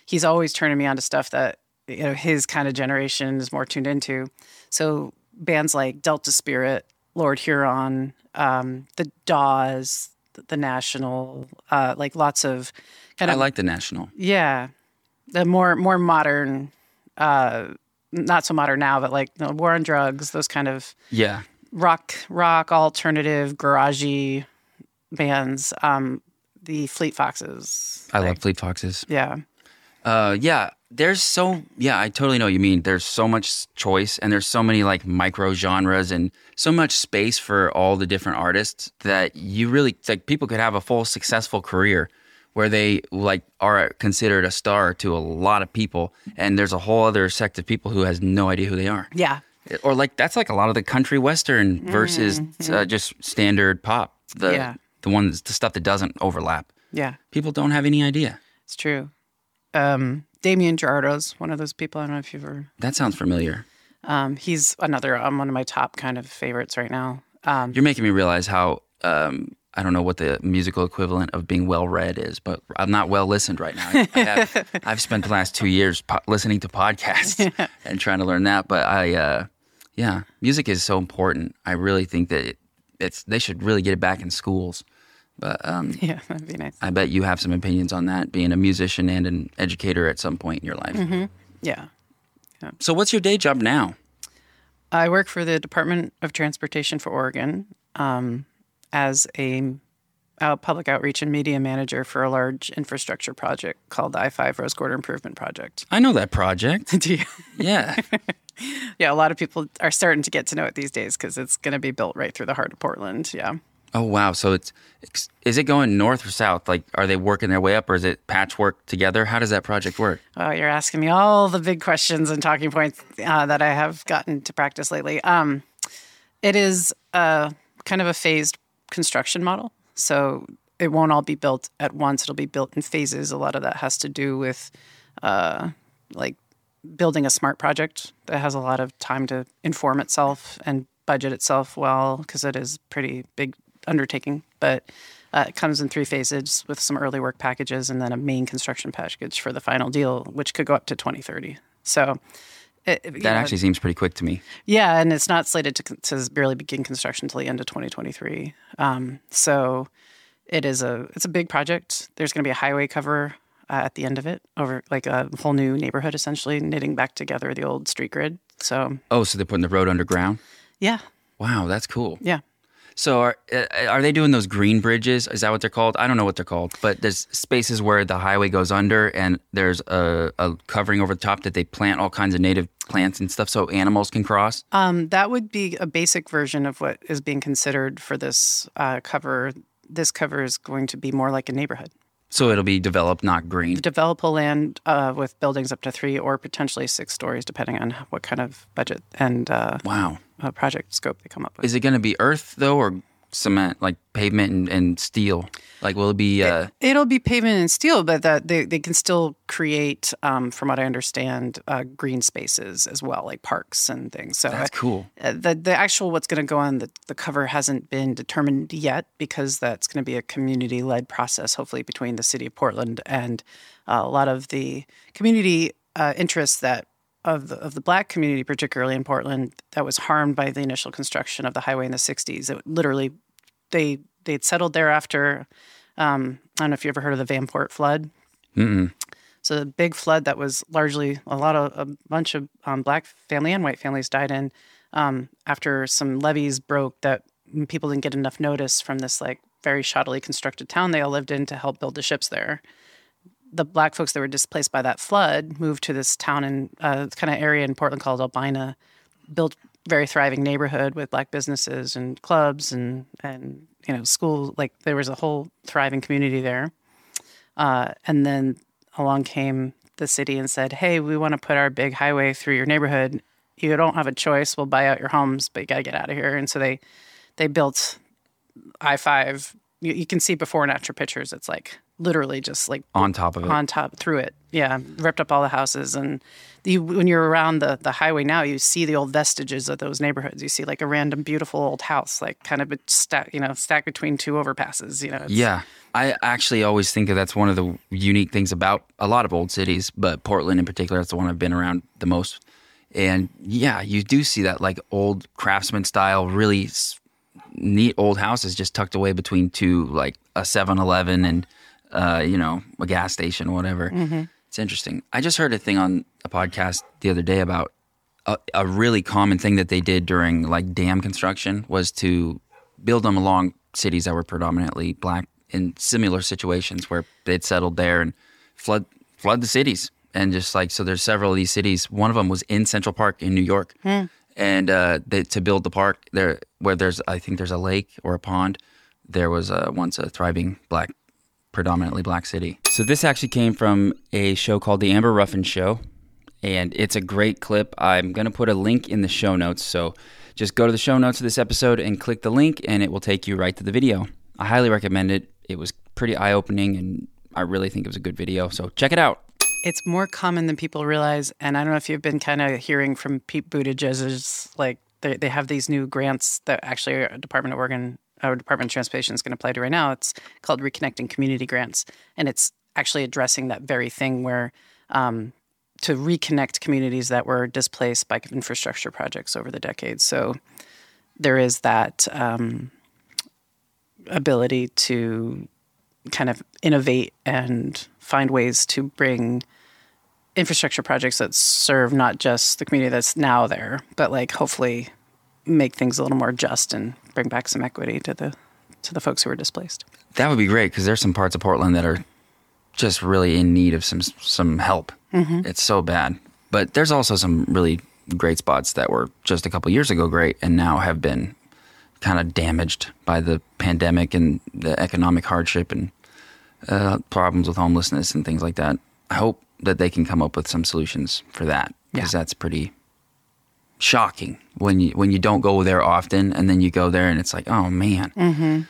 he's always turning me on to stuff that you know his kind of generation is more tuned into. So bands like Delta Spirit, Lord Huron, um, the Dawes, the National, uh, like lots of kind i like the national yeah, the more more modern, uh, not so modern now, but like you know, War on Drugs, those kind of yeah rock, rock, alternative, garagey bands. Um, the Fleet Foxes. i love fleet foxes Yeah, Uh, yeah, there's so yeah, I totally know what you mean. There's so much choice, and there's so many like micro genres, and so much space for all the different artists that you really like. People could have a full successful career where they like are considered a star to a lot of people, and there's a whole other sect of people who has no idea who they are. yeah, Or like that's like a lot of the country western versus uh, just standard pop. The Yeah. the ones the stuff that doesn't overlap. yeah. People don't have any idea. It's true. Um, Damien Jurado's one of those people. I don't know if you've ever. That sounds familiar. Um, he's another um, one of my top kind of favorites right now. Um, You're making me realize how um, I don't know what the musical equivalent of being well read is, but I'm not well listened right now. I, I have, I've spent the last two years po- listening to podcasts and trying to learn that. But I, uh, yeah, music is so important. I really think that it, it's they should really get it back in schools. But um, yeah, that'd be nice. I bet you have some opinions on that, being a musician and an educator at some point in your life. Yeah. So, what's your day job now? I work for the Department of Transportation for Oregon um, as a uh, public outreach and media manager for a large infrastructure project called the I 5 Rose Quarter Improvement Project. I know that project. Do you? Yeah. yeah, a lot of people are starting to get to know it these days because it's going to be built right through the heart of Portland. Yeah. Oh wow! So it's it's- is it going north or south? Like, are they working their way up, or is it patchwork together? How does that project work? Oh, you're asking me all the big questions and talking points uh, that I have gotten to practice lately. Um, it is uh, kind of a phased construction model. So it won't all be built at once. It'll be built in phases. A lot of that has to do with uh, like building a smart project that has a lot of time to inform itself and budget itself well because it is pretty big undertaking. But uh, it comes in three phases with some early work packages and then a main construction package for the final deal, which could go up to 2030. So it, it- That know, actually seems pretty quick to me. yeah, and it's not slated to, to really begin construction until the end of 2023. Um, so it is a it's a big project. There's going to be a highway cover uh, at the end of it, over like a whole new neighborhood, essentially knitting back together the old street grid. So Oh, so they're putting the road underground. yeah, Wow, that's cool. yeah. So are uh, are they doing those green bridges? Is that what they're called? I don't know what they're called, but there's spaces where the highway goes under, and there's a, a covering over the top that they plant all kinds of native plants and stuff, so animals can cross. Um, that would be a basic version of what is being considered for this uh, cover. This cover is going to be more like a neighborhood. So it'll be developed, not green. developable land uh, with buildings up to three or potentially six stories, depending on what kind of budget and uh, Wow. uh, project scope they come up with. Is it going to be earth though, or cement, like pavement and, and steel? Like, will it be? Uh, It'll be pavement and steel, but that they, they can still create, um, from what I understand, uh, green spaces as well, like parks and things. So that's cool. uh, the the actual what's going to go on the, the cover hasn't been determined yet because that's going to be a community led process, hopefully between the city of Portland and uh, a lot of the community uh, interests that of the, of the black community, particularly in Portland, that was harmed by the initial construction of the highway in the '60s. It literally they they'd settled there after um, I don't know if you ever heard of the Vanport flood. Mm-mm. So the big flood that was largely a lot of a bunch of um, black family and white families died in um, after some levees broke that people didn't get enough notice from this like very shoddily constructed town they all lived in to help build the ships there. The black folks that were displaced by that flood moved to this town in uh, kind of area in Portland called Albina, built very thriving neighborhood with black businesses and clubs and and you know school like there was a whole thriving community there. Uh, and then along came the city and said, "Hey, we want to put our big highway through your neighborhood. You don't have a choice. We'll buy out your homes, but you got to get out of here." And so they they built I five. You, you can see before and after pictures. It's like literally just like On top of it. on top through it. Yeah, ripped up all the houses, and you, when you're around the the highway now, you see the old vestiges of those neighborhoods. You see like a random beautiful old house, like kind of a stack, you know, stacked between two overpasses. You know, Yeah. I actually always think that that's one of the unique things about a lot of old cities, but Portland in particular, that's the one I've been around the most. And yeah, you do see that like old craftsman style, really neat old houses just tucked away between two, like a 7 Eleven and, uh, you know, a gas station, whatever. It's interesting. I just heard a thing on a podcast the other day about a, a really common thing that they did during like dam construction was to build them along cities that were predominantly black in similar situations where they'd settled there and flood flood the cities. And just like so there's several of these cities. One of them was in central park in new york. And uh, they, to build the park there where there's i think there's a lake or a pond there was uh, once a thriving black predominantly black city so this actually came from a show called the amber ruffin show and it's a great clip. I'm going to put a link in the show notes. So just go to the show notes of this episode and click the link, and it will take you right to the video. I highly recommend it. It was pretty eye opening, and I really think it was a good video. So check it out. it's more common than people realize. And I don't know if you've been kind of hearing from Pete Buttigieg's like they, they have these new grants that actually Department of Oregon, our Department of Transportation is going to apply to right now. It's called Reconnecting Community Grants, and it's actually addressing that very thing where um, to reconnect communities that were displaced by infrastructure projects over the decades. So there is that um, ability to kind of innovate and find ways to bring infrastructure projects that serve not just the community that's now there, but like hopefully make things a little more just and bring back some equity to the to the folks who were displaced. That would be great because there's some parts of Portland that are just really in need of some some help. It's so bad, but there's also some really great spots that were just a couple years ago great and now have been kind of damaged by the pandemic and the economic hardship and uh, problems with homelessness and things like that. I hope that they can come up with some solutions for that because Yeah. that's pretty shocking when you when you don't go there often and then you go there and it's like, oh man. Mm-hmm.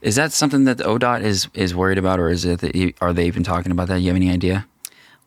Is that something that the ODOT is is worried about, or is it that you, are they even talking about that? You have any idea?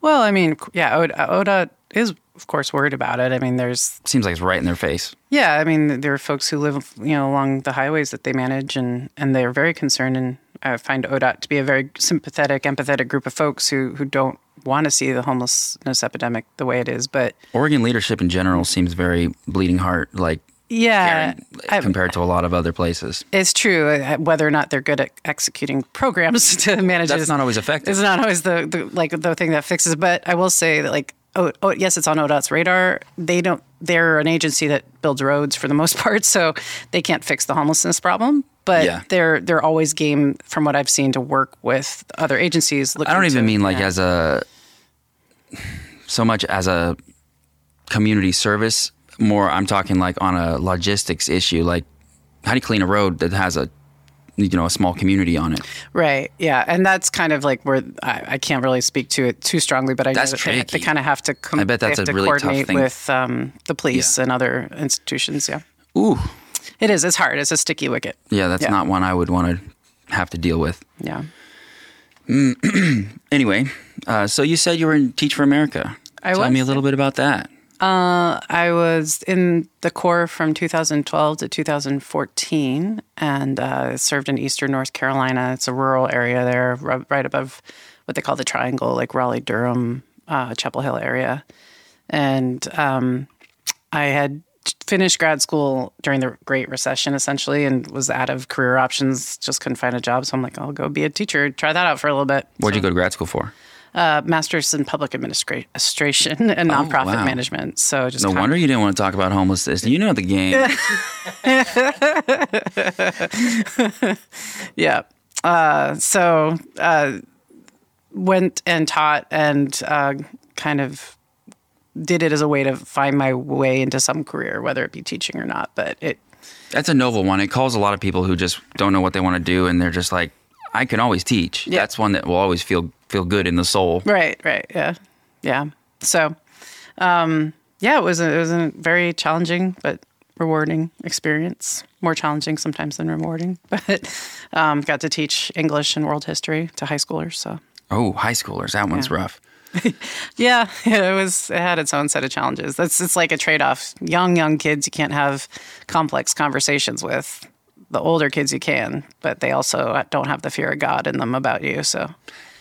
Well, I mean, yeah, OD- ODOT is of course worried about it. I mean, there's Seems like it's right in their face. yeah, I mean, there are folks who live you know along the highways that they manage, and and they're very concerned. And I find ODOT to be a very sympathetic, empathetic group of folks who who don't want to see the homelessness epidemic the way it is. But Oregon leadership in general seems very bleeding heart, like yeah, I- compared to a lot of other places. It's true. uh, Whether or not they're good at executing programs to manage it That's not always effective. It's not always the, the like the thing that fixes. But I will say that like oh, oh yes, it's on ODOT's radar. They don't. They're an agency that builds roads for the most part, so they can't fix the homelessness problem. But Yeah. they're they're always game, from what I've seen, to work with other agencies. I don't even to- mean like yeah. as a so much as a community service. More, I'm talking like on a logistics issue. Like, how do you clean a road that has a you know a small community on it? Right. Yeah, and that's kind of like where I, I can't really speak to it too strongly, but I That's know that they, they kind of have to. Com- I bet that's a to really tough coordinate thing. with um, the police Yeah. and other institutions. Yeah, Ooh, it is. It's hard. It's a sticky wicket. yeah, that's Yeah. not one I would want to have to deal with. Yeah. Anyway, uh, so you said you were in Teach for America. I Tell was, me a little bit about that. I was in the Corps from 2012 to 2014 and uh, served in eastern North Carolina. It's a rural area there, right above what they call the Triangle, like Raleigh, Durham, uh, Chapel Hill area. And um, I had finished grad school during the Great Recession, essentially, and was out of career options. Just couldn't find a job, so I'm like, I'll go be a teacher. Try that out for a little bit. Where'd you go to grad school for? Uh, master's in public administration and nonprofit wow. management. So just No kind of- wonder you didn't want to talk about homelessness. You know the game. Yeah. Uh, so uh, went and taught and uh, kind of did it as a way to find my way into some career, whether it be teaching or not. But it, That's a novel one. It calls a lot of people who just don't know what they want to do, and they're just like, I can always teach. Yeah. That's one that will always feel feel good in the soul. right, right, yeah, yeah. So, um, yeah, it was a, it was a very challenging but rewarding experience. More challenging sometimes than rewarding, but um, got to teach English and world history to high schoolers. So Oh, high schoolers, that one's Yeah. rough. Yeah, it was. It had its own set of challenges. That's it's like a trade off. Young, young kids you can't have complex conversations with. The older kids you can, but they also don't have the fear of God in them about you. So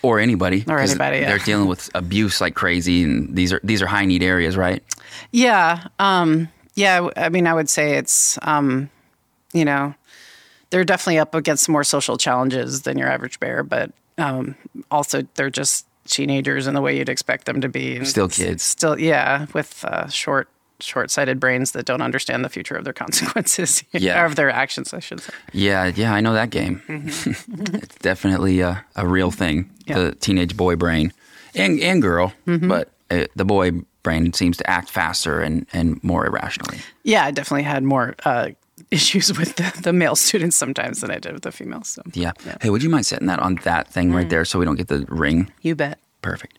Or anybody. Or anybody, yeah. They're dealing with abuse like crazy, and these are these are high need areas, right? yeah, um, yeah. I mean, I would say it's um, you know they're definitely up against more social challenges than your average bear, but um, also they're just teenagers in the way you'd expect them to be. And Still kids. Still, yeah, with uh, short, short-sighted brains that don't understand the future of their consequences. Yeah. or of their actions, I should say. Yeah, yeah, I know that game. it's definitely a, a real thing. Mm-hmm. Yeah. Mm-hmm. The teenage boy brain and and girl, but uh, the boy brain seems to act faster and and more irrationally. Yeah, I definitely had more uh, issues with the, the male students sometimes than I did with the females. So Yeah. Hey, would you mind setting that on that thing Mm. right there so we don't get the ring? you bet. Perfect.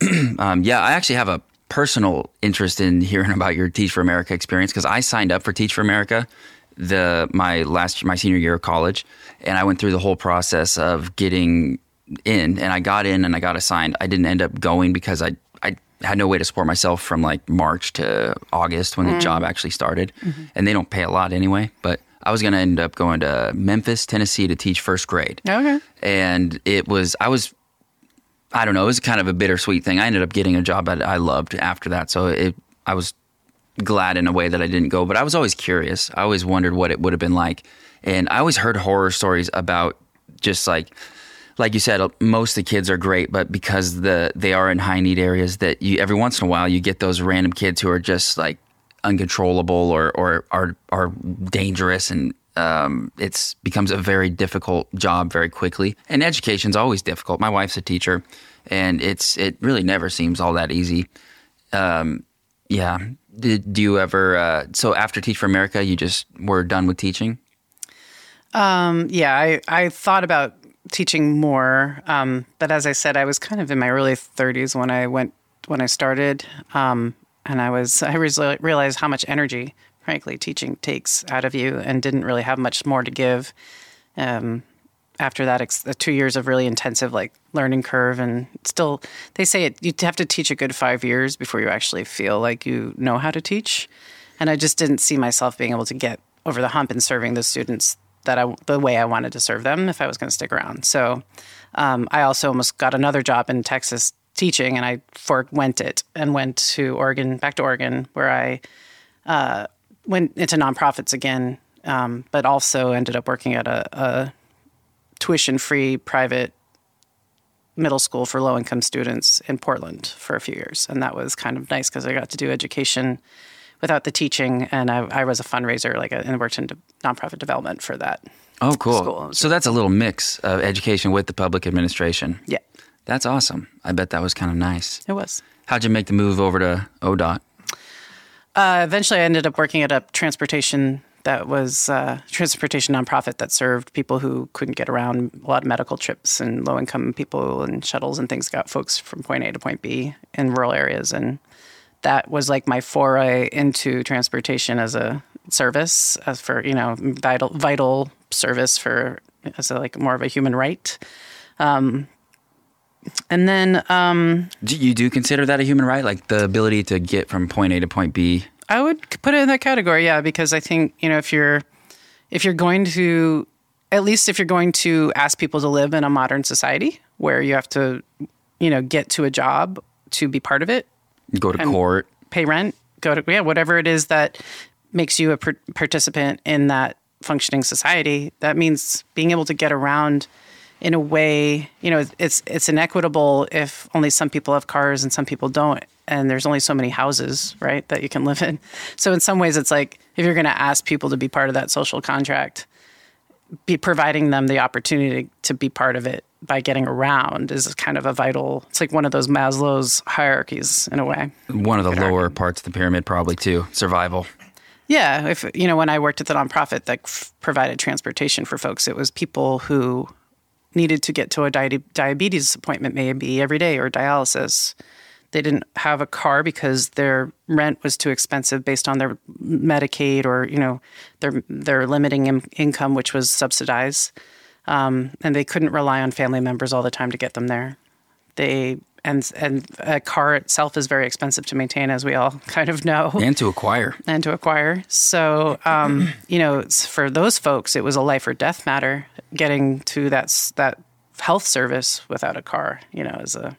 um, yeah, I actually have a personal interest in hearing about your Teach for America experience because I signed up for Teach for America the my last my senior year of college, and I went through the whole process of getting in, and I got in and I got assigned. I didn't end up going because I had no way to support myself from like March to August when the mm. job actually started, mm-hmm. and they don't pay a lot anyway. But I was gonna end up going to Memphis, Tennessee to teach first grade Okay. and it was I was I don't know it was kind of a bittersweet thing. I ended up getting a job that I loved after that, so it I was glad in a way that I didn't go, but I was always curious. I always wondered what it would have been like, and I always heard horror stories about just like like you said, most of the kids are great, but because the they are in high need areas, that you every once in a while you get those random kids who are just like uncontrollable or or are are dangerous, and um, it's becomes a very difficult job very quickly. And education's always difficult. My wife's a teacher, and it's it really never seems all that easy. Um, yeah. Did do you ever? Uh, so after Teach for America, you just were done with teaching? Yeah, I, I thought about teaching more, um, but as I said, I was kind of in my early 30s when I went when I started, um, and I was I was realized how much energy, frankly, teaching takes out of you, and didn't really have much more to give. Um, after that, ex- two years of really intensive like learning curve, and still, they say it you have to teach a good five years before you actually feel like you know how to teach, and I just didn't see myself being able to get over the hump in serving the students that I the way I wanted to serve them if I was going to stick around. So um, I also almost got another job in Texas teaching, and I forwent it and went to Oregon, back to Oregon, where I uh, went into nonprofits again, um, but also ended up working at a, a tuition-free private middle school for low-income students in Portland for a few years, and that was kind of nice because I got to do education without the teaching, and I, I was a fundraiser, like, a, and worked in de- nonprofit development for that. Oh, cool. School. So that's a little mix of education with the public administration. Yeah, That's awesome. I bet that was kind of nice. it was. How'd you make the move over to ODOT? Uh, eventually, I ended up working at a transportation that was uh, transportation nonprofit that served people who couldn't get around. A lot of medical trips and low income people and shuttles and things got folks from point A to point B in rural areas, and that was like my foray into transportation as a service, as for you know vital vital service for as a, like more of a human right. Um, and then um, Do you do consider that a human right? Like the ability to get from point A to point B? I would put it in that category, yeah, because I think you know if you're if you're going to at least if you're going to ask people to live in a modern society where you have to you know get to a job to be part of it, Go to um, court? pay rent, go to yeah whatever it is that makes you a par- participant in that functioning society. That means being able to get around in a way. You know, it's it's inequitable if only some people have cars and some people don't, and there's only so many houses, right, that you can live in. So in some ways, it's like if you're going to ask people to be part of that social contract, be providing them the opportunity to be part of it by getting around is kind of a vital. It's like one of those Maslow's hierarchies in a way. One of the lower parts of the pyramid, probably too. Survival. Yeah, if you know, when I worked at the nonprofit that f- provided transportation for folks, it was people who needed to get to a di- diabetes appointment maybe every day or dialysis. They didn't have a car because their rent was too expensive based on their Medicaid or you know their their limiting in- income, which was subsidized, um, and they couldn't rely on family members all the time to get them there. They and and a car itself is very expensive to maintain, as we all kind of know And to acquire. and to acquire. So, um, you know, for those folks, it was a life or death matter getting to that that health service without a car. You know, is a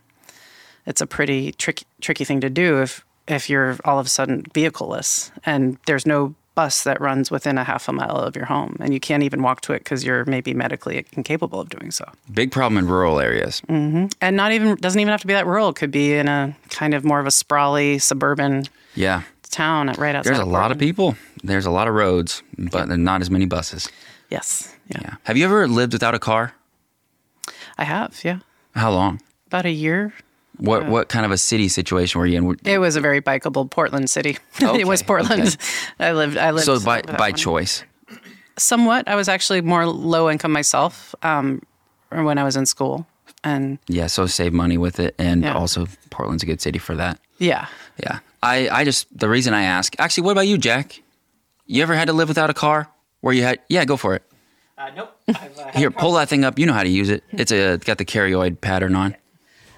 it's a pretty tricky tricky thing to do if if you're all of a sudden vehicleless and there's no bus that runs within a half a mile of your home and you can't even walk to it because you're maybe medically incapable of doing so Big problem in rural areas. Mm-hmm. and not even doesn't even have to be that rural it could be in a kind of more of a sprawly suburban Yeah. town right outside There's a lot of people. There's a lot of roads, but there's not as many buses. yes yeah. Yeah. Have you ever lived without a car? I have, yeah. How long? About a year. What what kind of a city situation were you in? It was a very bikeable Portland city. it was Okay, Portland. I lived. I lived. So by by one. choice. somewhat. I was actually more low income myself um, when I was in school, and Yeah, so save money with it and Yeah. also Portland's a good city for that. yeah, Yeah. I, I just the reason I ask actually what about you, Jack? You ever had to live without a car? Where you had yeah, go for it. Uh, nope. I've, uh, Here, pull that thing up. You know how to use it. It's a it's got the cardioid pattern on.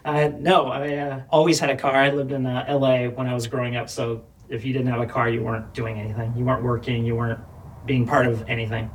No, I uh, always had a car. I lived in uh, LA when I was growing up, so if you didn't have a car, you weren't doing anything. You weren't working. You weren't being part of anything.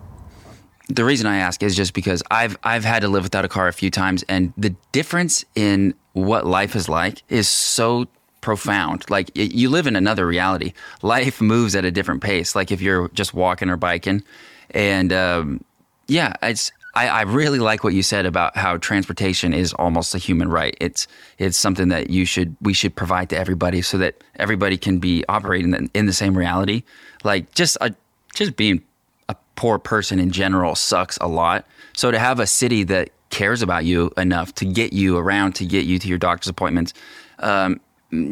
The reason I ask is just because I've I've had to live without a car a few times, and the difference in what life is like is so profound. Like it, you live in another reality. Life moves at a different pace. Like if you're just walking or biking, and um, yeah, it's. I, I really like what you said about how transportation is almost a human right. It's it's something that you should we should provide to everybody so that everybody can be operating in, the same reality. Like just a, just being a poor person in general sucks a lot. So to have a city that cares about you enough to get you around, to get you to your doctor's appointments, um,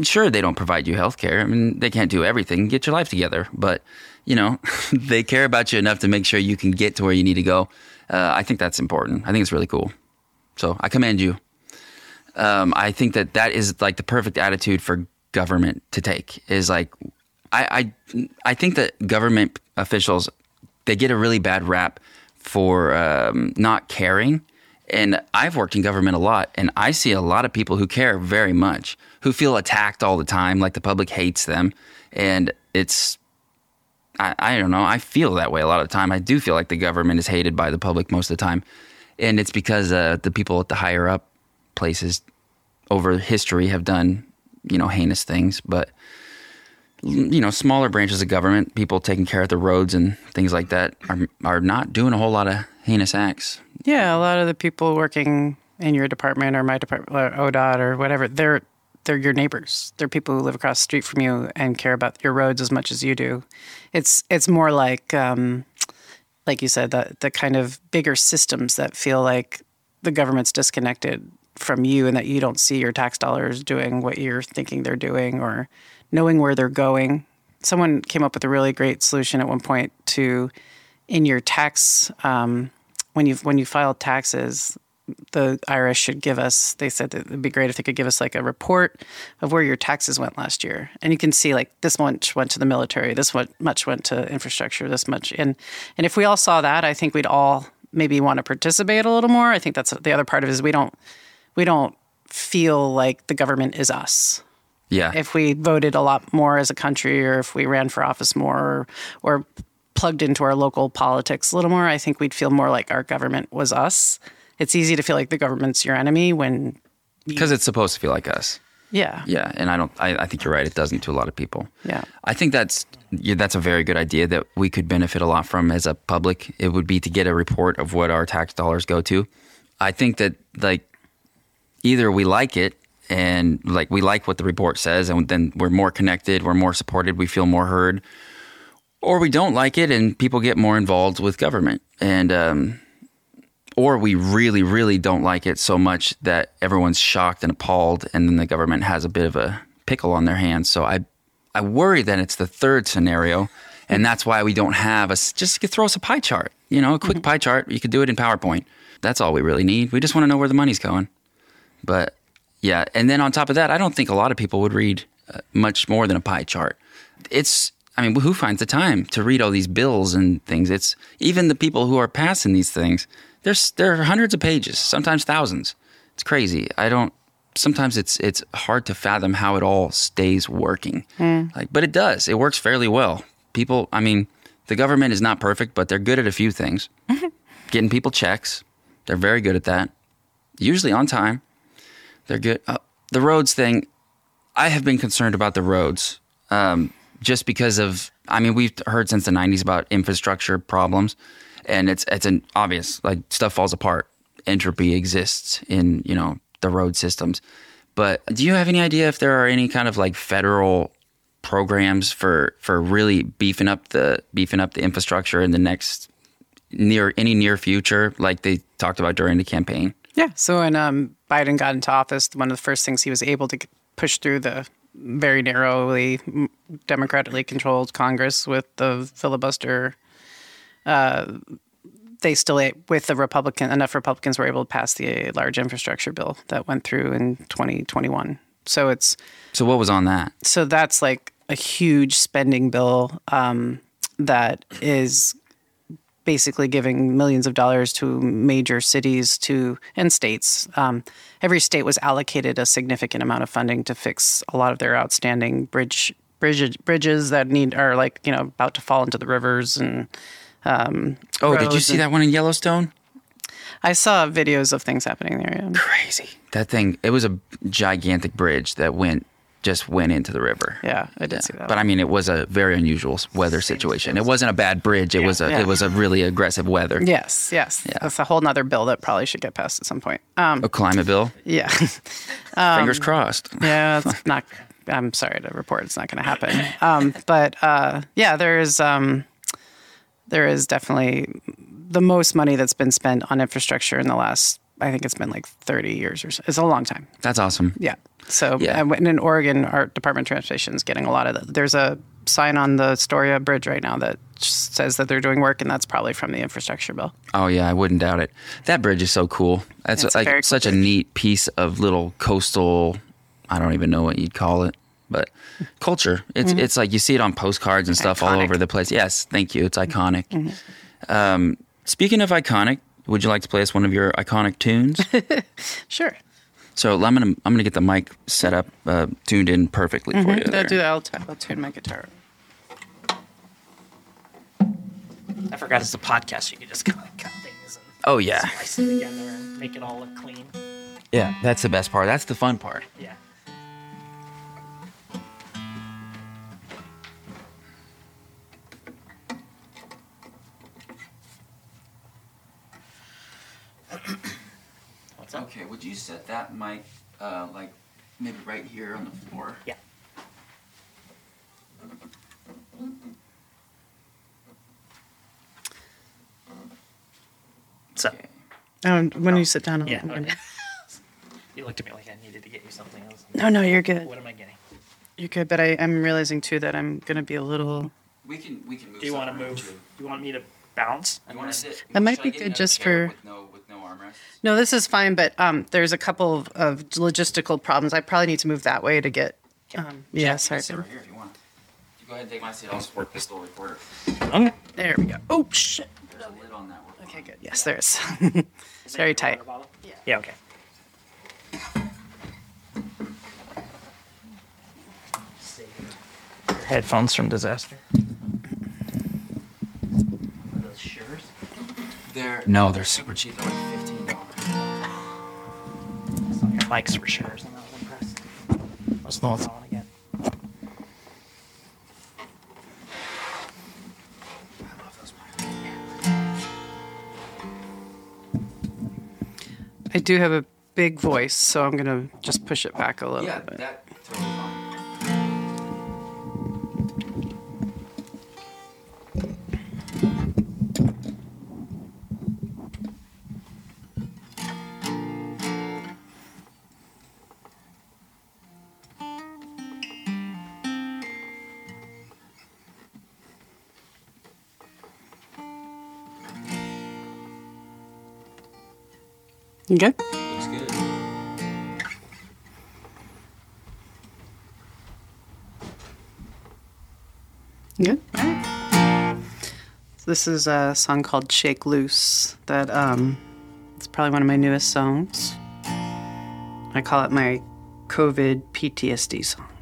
sure they don't provide you health care. I mean, they can't do everything. Get your life together, but you know, they care about you enough to make sure you can get to where you need to go. Uh, I think that's important. I think it's really cool. So I commend you. Um, I think that that is like the perfect attitude for government to take. Is like, I I, I think that government officials they get a really bad rap for um, not caring. And I've worked in government a lot, and I see a lot of people who care very much, who feel attacked all the time, like the public hates them, and it's I, I don't know. I feel that way a lot of the time. I do feel like the government is hated by the public most of the time, and it's because uh, the people at the higher up places over history have done you know heinous things. But you know, smaller branches of government, people taking care of the roads and things like that, are are not doing a whole lot of heinous acts. Yeah, a lot of the people working in your department or my department, or ODOT or whatever, they're they're your neighbors. They're people who live across the street from you and care about your roads as much as you do. It's it's more like um, like you said, the the kind of bigger systems that feel like the government's disconnected from you and that you don't see your tax dollars doing what you're thinking they're doing or knowing where they're going. Someone came up with a really great solution at one point to in your tax um, when you when you file taxes, the IRS should give us. They said that it'd be great if they could give us like a report of where your taxes went last year, and you can see like this much went to the military, this much went to infrastructure, this much, and and if we all saw that, I think we'd all maybe want to participate a little more. I think that's the other part of it is we don't we don't feel like the government is us. Yeah. If we voted a lot more as a country, or if we ran for office more, or, or plugged into our local politics a little more, I think we'd feel more like our government was us. It's easy to feel like the government's your enemy when because it's supposed to feel like us. Yeah. Yeah, and I don't. I, I, think you're right. It doesn't to a lot of people. Yeah. I think that's yeah, that's a very good idea that we could benefit a lot from as a public. It would be to get a report of what our tax dollars go to. I think that like either we like it and like we like what the report says and then we're more connected we're more supported we feel more heard or we don't like it and people get more involved with government and um, or we really really don't like it so much that everyone's shocked and appalled and then the government has a bit of a pickle on their hands so i i worry that it's the third scenario and that's why we don't have a just throw us a pie chart you know a quick mm-hmm. pie chart you could do it in powerpoint that's all we really need we just want to know where the money's going but yeah, and then on top of that, I don't think a lot of people would read uh, much more than a pie chart. It's I mean, who finds the time to read all these bills and things? It's even the people who are passing these things. There's there are hundreds of pages, sometimes thousands. It's crazy. I don't. Sometimes it's it's hard to fathom how it all stays working. Mm. Like, but it does. It works fairly well. People. I mean, the government is not perfect, but they're good at a few things. Getting people checks. They're very good at that. Usually on time. They're good. Uh, the roads thing, I have been concerned about the roads um, just because of. I mean, we've heard since the '90s about infrastructure problems, and it's it's an obvious like stuff falls apart. Entropy exists in you know the road systems. But do you have any idea if there are any kind of like federal programs for for really beefing up the beefing up the infrastructure in the next near any near future, like they talked about during the campaign? Yeah. So when um, Biden got into office, one of the first things he was able to push through the very narrowly democratically controlled Congress with the filibuster. Uh, they still, with the Republican, enough Republicans were able to pass the large infrastructure bill that went through in 2021. So it's. So what was on that? So that's like a huge spending bill um, that is basically giving millions of dollars to major cities to and states. Um, every state was allocated a significant amount of funding to fix a lot of their outstanding bridge bridges bridges that need are like you know about to fall into the rivers and. Um, oh, did you see that one in Yellowstone? I saw videos of things happening there. Yeah. Crazy. That thing. It was a gigantic bridge that went just went into the river. Yeah, I did yeah. see that. But one. I mean, it was a very unusual weather situation. It wasn't a bad bridge. It yeah, was a yeah. it was a really aggressive weather. Yes, yes. That's a whole nother bill that probably should get passed at some point. Um, a climate bill. Yeah. um, Fingers crossed. Yeah, it's not. I'm sorry to report it's not going to happen. Um, but uh, yeah, there is um, there is definitely the most money that's been spent on infrastructure in the last. I think it's been like 30 years or so. It's a long time. That's awesome. Yeah. So yeah. in Oregon, our Department of Transportation is getting a lot of that. There's a sign on the Astoria Bridge right now that says that they're doing work, and that's probably from the infrastructure bill. Oh yeah, I wouldn't doubt it. That bridge is so cool. That's It's like cool such a neat piece of little coastal. I don't even know what you'd call it, but culture. It's it's like you see it on postcards and stuff all Mm-hmm. Iconic. Mm-hmm. over the place. Yes, thank you. It's iconic. Um, speaking of iconic, would you like to play us one of your iconic tunes? Sure. so I'm gonna I'm gonna get the mic set up, uh, tuned in perfectly for you. I'll do that. I'll, t- I'll tune my guitar. I forgot it's a podcast. You can just kind of cut things and Oh yeah, slice it together and make it all look clean. yeah. That's the best part. That's the fun part. Yeah. What's up? Okay, would you set that mic uh, like maybe right here on the floor? Yeah. So, Okay. Um, when you sit down, I'll- yeah. Gonna- okay. you looked at me like I needed to get you something else. No, no, you're good. What am I getting? You're good, but I, I'm realizing too that I'm gonna be a little. We can we can move. Do you want to stuff around, move? too. You want me to bounce? You want to sit? That might should be get good another just chair for- with no armrests. No, this is fine, but um, there's a couple of, of logistical problems. I probably need to move that way to get. Um, yeah, sorry. sit right here if you want. You go ahead and take my seat. I'll support this little recorder. Okay. There we go. Oh shit. There's a lid on that. We're Okay, fine. good. Yes, there is. it's very tight. Yeah. Yeah. Okay. Headphones from disaster. Are those Shures? They're no, they're super cheap. They're like Your mics were Shures, and I was impressed. What's the one I want to get? I love those mics. I do have a big voice, so I'm gonna just push it back a little Yeah, bit. that You good? Looks good. You good? All right. This is a song called "Shake Loose." That um, it's probably one of my newest songs. I call it my COVID PTSD song.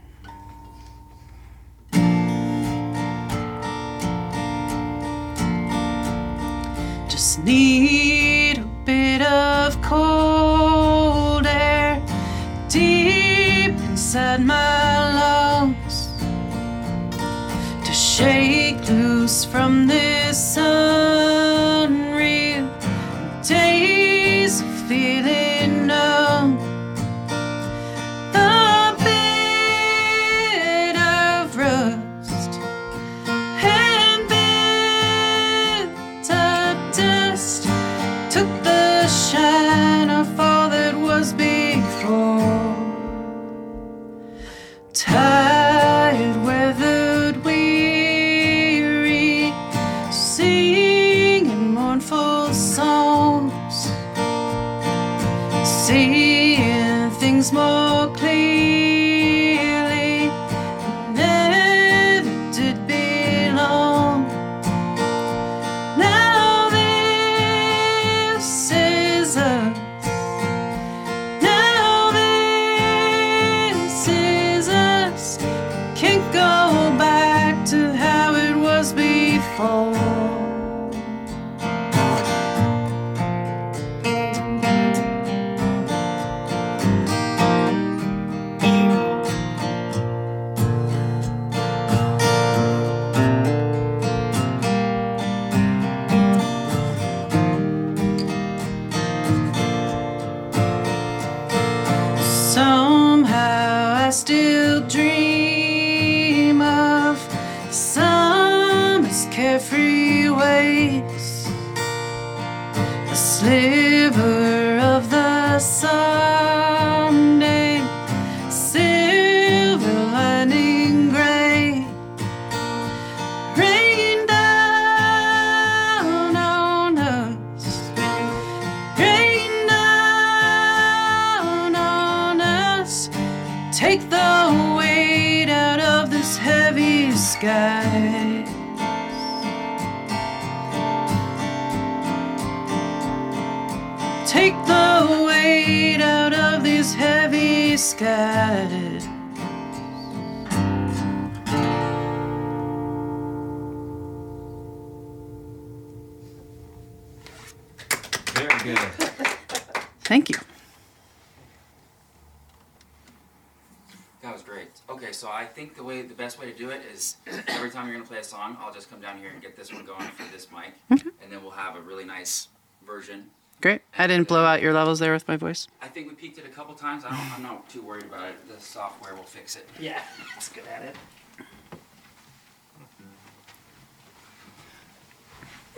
So I think the way the best way to do it is every time you're gonna play a song, I'll just come down here and get this one going for this mic, and then we'll have a really nice version. Great. I didn't blow out your levels there with my voice. I think we peaked it a couple times. I don't, I'm not too worried about it. The software will fix it. Yeah, it's good at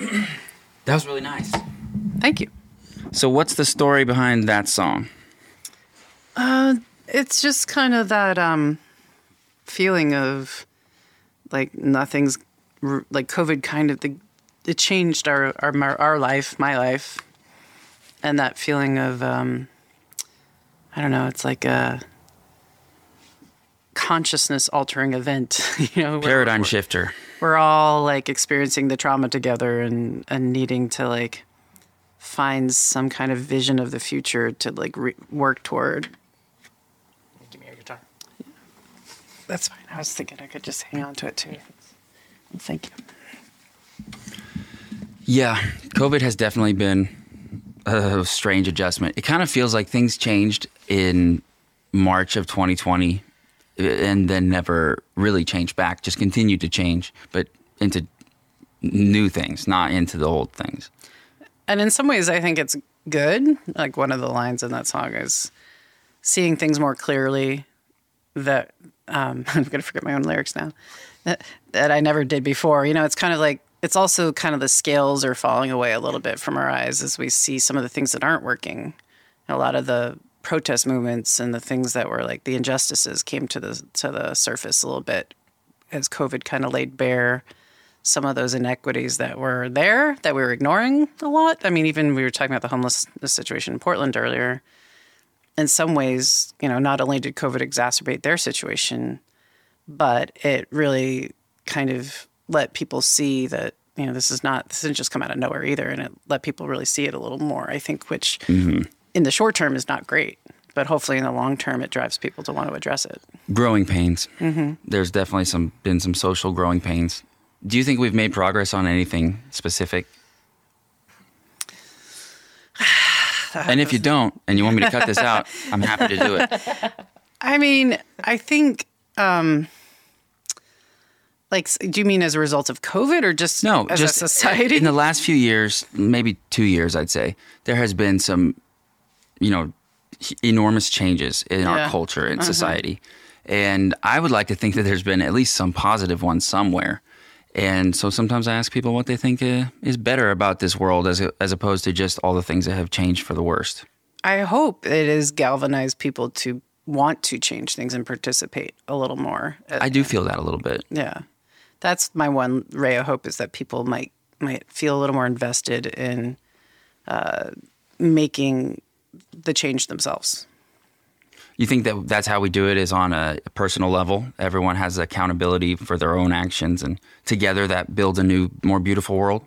it. That was really nice. Thank you. So, what's the story behind that song? Uh, it's just kind of that um, feeling of like nothing's like COVID kind of the it changed our our our life, my life, and that feeling of um, I don't know. It's like a consciousness altering event. you know, Paradigm shifter. we're all like experiencing the trauma together and and needing to like find some kind of vision of the future to like re- work toward Give me your guitar. That's fine. I was thinking I could just hang on to it too. Thank you. Yeah, COVID has definitely been a strange adjustment. It kind of feels like things changed in March of 2020 and then never really changed back, just continued to change, but into new things, not into the old things. And in some ways, I think it's good. Like one of the lines in that song is seeing things more clearly that um, I'm going to forget my own lyrics now that, that I never did before. You know, it's kind of like it's also kind of the scales are falling away a little bit from our eyes as we see some of the things that aren't working. A lot of the protest movements and the things that were like the injustices came to the to the surface a little bit as COVID kind of laid bare some of those inequities that were there that we were ignoring a lot. I mean, even we were talking about the homelessness situation in Portland earlier. In some ways, you know, not only did COVID exacerbate their situation, but it really kind of let people see that you know this is not this didn't just come out of nowhere either, and it let people really see it a little more. I think, which mm-hmm. in the short term is not great, but hopefully in the long term it drives people to want to address it. Growing pains. Mm-hmm. There's definitely some been some social growing pains. Do you think we've made progress on anything specific? And if you don't, and you want me to cut this out, I'm happy to do it. I mean, I think, um, like, do you mean as a result of COVID or just No, just society? In the last few years, maybe two years, I'd say there has been some, you know, enormous changes in Yeah. our culture and society, and I would like to think that there's been at least some positive ones somewhere. And so sometimes I ask people what they think uh, is better about this world, as as opposed to just all the things that have changed for the worst. I hope it has galvanized people to want to change things and participate a little more. I do feel that a little bit. yeah, that's my one ray of hope is that people might might feel a little more invested in uh, making the change themselves. You think that that's how we do it is on a personal level. Everyone has accountability for their own actions, and together that builds a new, more beautiful world.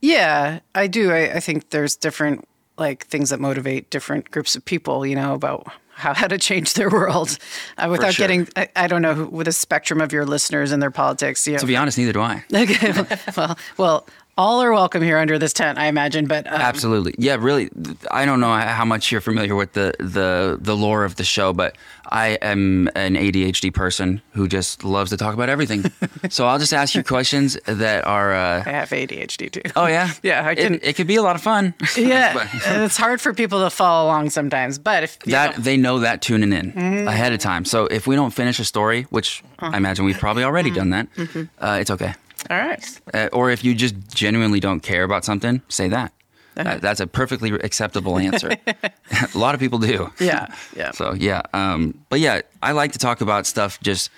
Yeah, I do. I, I think there's different like things that motivate different groups of people, you know, about how, how to change their world uh, without sure. getting, I, I don't know, with a spectrum of your listeners and their politics. You know. To be honest, neither do I. Okay, well, well, all are welcome here under this tent, I imagine. But um, Absolutely. Yeah, really. I don't know how much you're familiar with the, the, the lore of the show, but I am an ADHD person who just loves to talk about everything. so I'll just ask you questions that are. Uh, I have ADHD too. oh, yeah? Yeah, I It- can- It, could be a lot of fun. yeah, But- it's hard for people to follow along sometimes. But if that they know that tuning in Mm-hmm. ahead of time. So if we don't finish a story, which Uh-huh. I imagine we've probably already done that, Mm-hmm. uh, it's okay. All right, Uh, or if you just genuinely don't care about something, say that. Uh-huh. Uh, that's a perfectly acceptable answer. a lot of people do. yeah, yeah. So yeah, um, but yeah, I like to talk about stuff just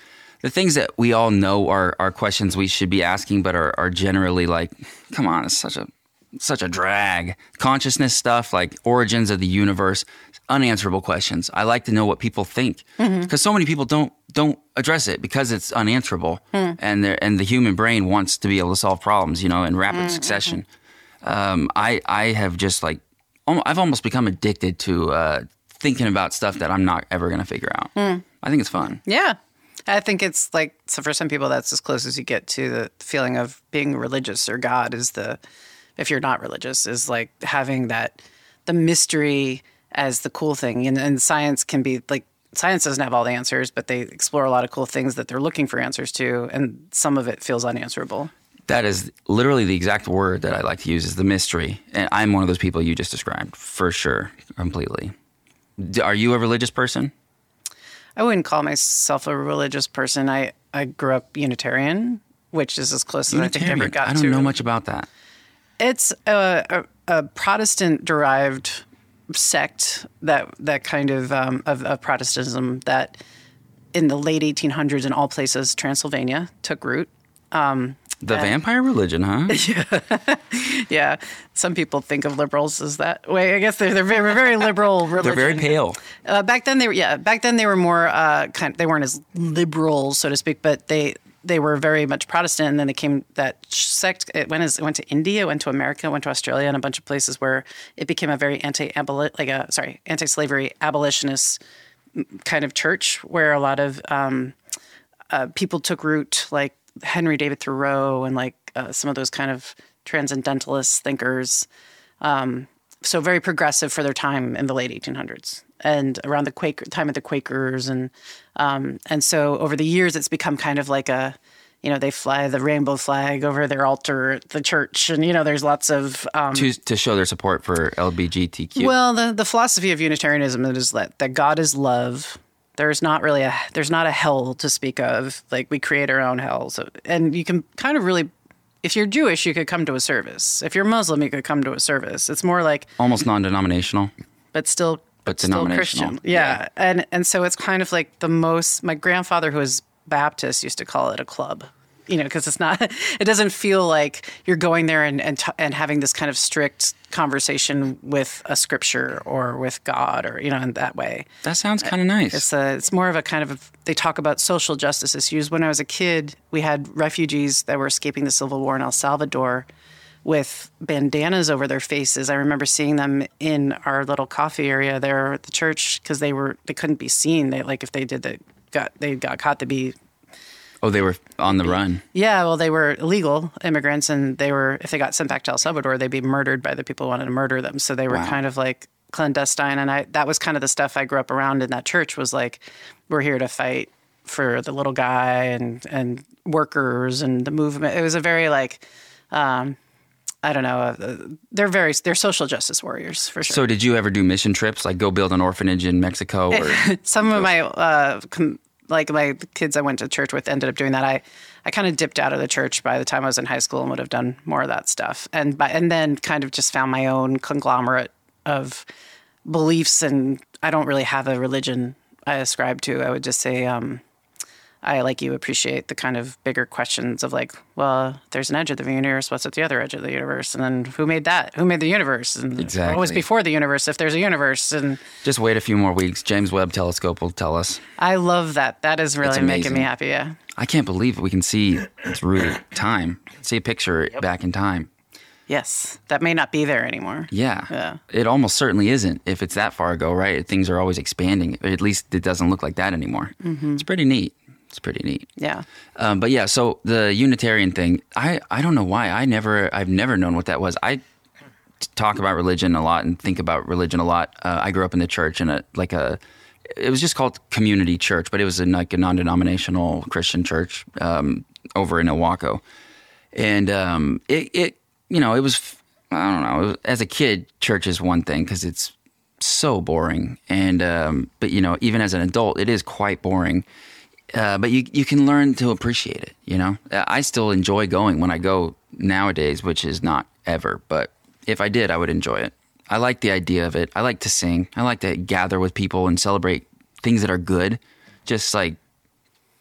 the things that we all know are are questions we should be asking, but are are generally like, come on, it's such a such a drag. Consciousness stuff like origins of the universe, unanswerable questions. I like to know what people think because so many people don't don't address it because it's unanswerable, and they and the human brain wants to be able to solve problems, you know, in rapid succession. Um, I I have just like I've almost become addicted to uh, thinking about stuff that I'm not ever going to figure out. I think it's fun. Yeah. I think it's like so for some people that's as close as you get to the feeling of being religious or God is the if you're not religious is like having that the mystery as the cool thing and, and science can be like science doesn't have all the answers but they explore a lot of cool things that they're looking for answers to and some of it feels unanswerable. That is literally the exact word that I like to use is the mystery. And I'm one of those people you just described for sure, completely. Are you a religious person? I wouldn't call myself a religious person. I, I grew up Unitarian, which is as close as I think I ever Unitarian. got I don't to. know much about that. It's a, a, a Protestant derived sect that that kind of, um, of of Protestantism that in the late 1800s in all places Transylvania took root. The vampire religion, huh? Yeah, some people think of liberals as that way. I guess they're they're very very liberal religion. They're very pale. Uh, back then they were yeah. Back then they were more uh, kind. They weren't as liberal, so to speak, but they they were very much Protestant. And then they came that sect. It went as it went to India, went to America, went to Australia, and a bunch of places where it became a very anti like a sorry anti slavery abolitionist kind of church where a lot of um, uh, people took root, like Henry David Thoreau and like uh, some of those kind of transcendentalist thinkers. Um, so very progressive for their time in the late 1800s and around the Quaker time of the Quakers and um, and so over the years it's become kind of like a you know they fly the rainbow flag over their altar at the church and you know there's lots of um, to, to show their support for LGBTQ. well, the, the philosophy of Unitarianism is that, that God is love. There's not really a there's not a hell to speak of. Like we create our own hell. So and you can kind of really if you're Jewish, you could come to a service. If you're Muslim, you could come to a service. It's more like Almost non denominational. but still But still denominational. Christian. Yeah. And and so it's kind of like the most my grandfather who was Baptist used to call it a club. You know, because it's not it doesn't feel like you're going there and and, t- and having this kind of strict conversation with a scripture or with God or you know in that way. That sounds kind of nice. It's a, it's more of a kind of they talk about social justice issues. When I was a kid, we had refugees that were escaping the civil war in El Salvador with bandanas over their faces. I remember seeing them in our little coffee area there at the church because they were they couldn't be seen. They like if they did that got they got caught to be oh, they were on the run. yeah, well, they were illegal immigrants, and they were if they got sent back to El Salvador, they'd be murdered by the people who wanted to murder them. So they were Wow. kind of like clandestine, and I that was kind of the stuff I grew up around in that church was like, we're here to fight for the little guy and and workers and the movement. It was a very like. Um, I don't know. Uh, they're very they're social justice warriors for sure. So, did you ever do mission trips, like go build an orphanage in Mexico? Or some of my uh, com- like my kids I went to church with ended up doing that. I I kind of dipped out of the church by the time I was in high school and would have done more of that stuff. And by, and then kind of just found my own conglomerate of beliefs. And I don't really have a religion I ascribe to. I would just say. Um, I like you appreciate the kind of bigger questions of like, well, there's an edge of the universe. What's at the other edge of the universe? And then who made that? Who made the universe? And what was before the universe? If there's a universe, and just wait a few more weeks. James Webb Telescope will tell us. I love that. That is really making me happy. Yeah. I can't believe we can see through time, see a picture back in time. Yes. That may not be there anymore. Yeah. Yeah. It almost certainly isn't if it's that far ago, right? Things are always expanding. At least it doesn't look like that anymore. Mm-hmm. It's pretty neat. It's pretty neat. Yeah. Um, but yeah, so the Unitarian thing, I, I don't know why. I never, I've never known what that was. I talk about religion a lot and think about religion a lot. Uh, I grew up in the church in a, like a, it was just called community church, but it was in like a non-denominational Christian church um, over in Owako. And um, it, it, you know, it was, I don't know, was, as a kid, church is one thing because it's so boring. And, um, but you know, even as an adult, it is quite boring. Uh, but you you can learn to appreciate it. You know, Uh, I still enjoy going when I go nowadays, which is not ever. But if I did, I would enjoy it. I like the idea of it. I like to sing. I like to gather with people and celebrate things that are good. Just like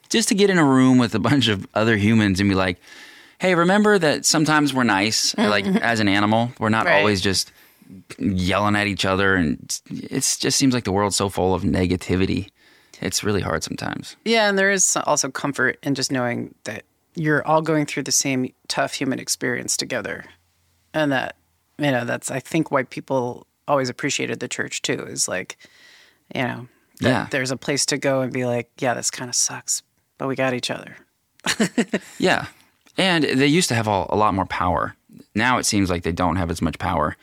just to get in a room with a bunch of other humans and be like, "Hey, remember that sometimes we're nice. Like as an animal, we're not Right. always just yelling at each other, and it just seems like the world's so full of negativity. It's really hard sometimes. Yeah, and there is also comfort in just knowing that you're all going through the same tough human experience together. And that, you know, that's, I think, why people always appreciated the church too, is like, you know, that Yeah. there's a place to go and be like, yeah, this kind of sucks, but we got each other. Yeah. And they used to have a, a lot more power. Now it seems like they don't have as much power.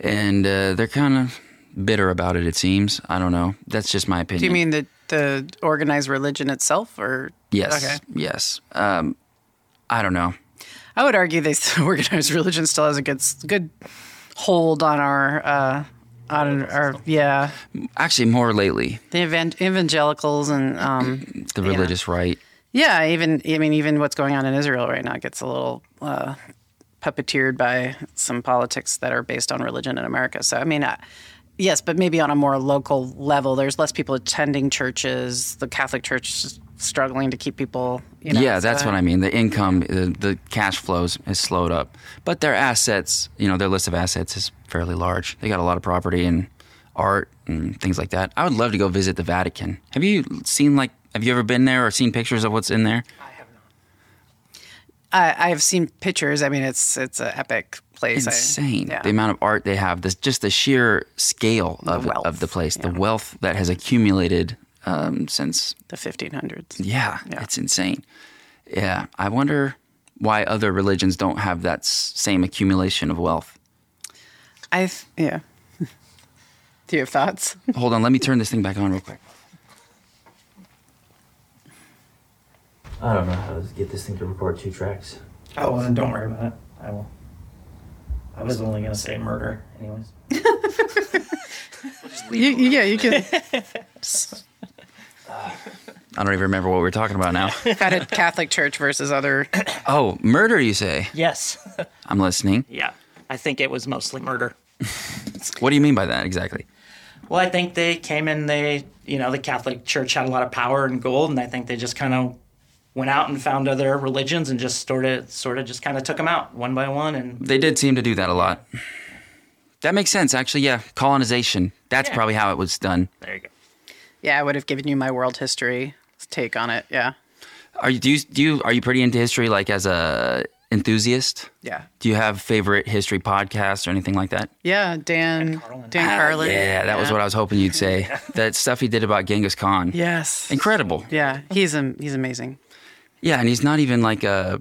And uh, they're kind of bitter about it, it seems. I don't know. That's just my opinion. Do you mean the, the organized religion itself or? Yes. Okay. Yes. Um, I don't know. I would argue they organized religion still has a good, good hold on our, uh, on our, yeah, Actually, more lately, the evan- evangelicals and, um, the religious right. Yeah, even I mean, even what's going on in Israel right now gets a little uh, puppeteered by some politics that are based on religion in America. So I mean, uh, yes, but maybe on a more local level, there's less people attending churches. The Catholic Church is struggling to keep people. You know, yeah, so- that's what I mean. The income, the, the cash flows has slowed up, but their assets, you know, their list of assets is fairly large. They got a lot of property and art and things like that. I would love to go visit the Vatican. Have you seen like? Have you ever been there or seen pictures of what's in there? I, I've seen pictures. I mean, it's it's an epic place. I- Insane. yeah. The amount of art they have. This just the sheer scale of wealth, of the place, the wealth that has accumulated um, since the 1500s. Yeah, Yeah. it's insane. Yeah, I wonder why other religions don't have that same accumulation of wealth. I yeah. Do you have thoughts? Hold on, let me turn this thing back on real quick. I don't know how to get this thing to record two tracks. Oh, well, then don't worry about it. I will. I was only gonna say murder, anyways. You, you- yeah, you can. I don't even remember what we were talking about now. Had a Catholic Church versus other. oh, murder, you say? Yes. I'm listening. yeah. I think it was mostly murder. What do you mean by that exactly? Well, I think they came in. They, you know, the Catholic Church had a lot of power and gold, and I think they just kind of went out and found other religions and just sort of, sort of, just kind of took them out one by one. And They did seem to do that a lot. That makes sense, actually. Yeah, colonization. That's Yeah. probably how it was done. there you go. Yeah, I would have given you my world history take on it. Yeah. Are you do you, do you are you pretty into history, like as a enthusiast? Yeah. Do you have favorite history podcasts or anything like that? Yeah, Dan Carlin. Dan Ah, Carlin. yeah, that was what I was hoping you'd say. that stuff he did about Genghis Khan. Yes. Incredible. Yeah, he's am- he's amazing. Yeah, and he's not even like a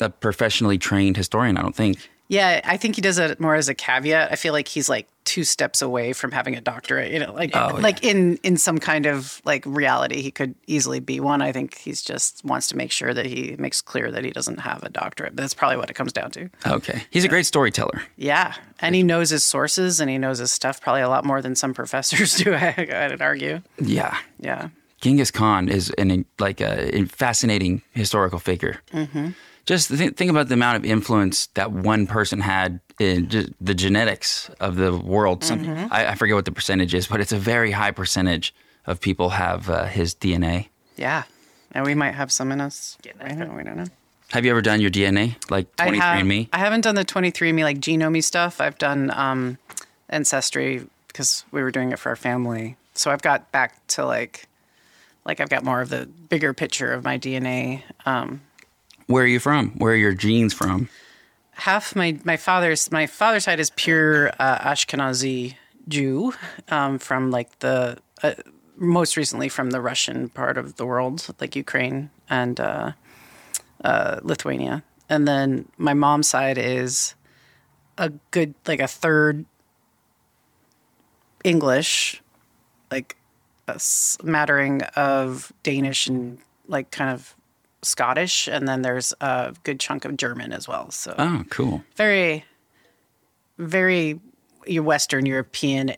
a professionally trained historian, I don't think. Yeah, I think he does it more as a caveat. I feel like he's like two steps away from having a doctorate. You know, like Oh, yeah. like in in some kind of like reality, he could easily be one. I think he's just wants to make sure that he makes clear that he doesn't have a doctorate. But that's probably what it comes down to. Okay. He's a great storyteller. Yeah, and he knows his sources and he knows his stuff probably a lot more than some professors do. I, I'd argue. Yeah. Yeah. Genghis Khan is an like a fascinating historical figure. Mm-hmm. Just th- think about the amount of influence that one person had in just the genetics of the world. Some, I, I forget what the percentage is, but it's a very high percentage of people have uh, his DNA. Yeah. And we might have some in us. Getting I don't, we don't know. Have you ever done your DNA, like I have, 23andMe? I haven't done the 23andMe like genome stuff. I've done um, ancestry because we were doing it for our family. So I've got back to like, like I've got more of the bigger picture of my DNA. Um, Where are you from? Where are your genes from? half my my father's my father's side is pure uh, Ashkenazi Jew um, from like the uh, most recently from the Russian part of the world, like Ukraine and uh, uh, Lithuania, and then my mom's side is a good like a third English, like smattering of Danish and like kind of Scottish, and then there's a good chunk of German as well. So Oh, cool. very, very Western European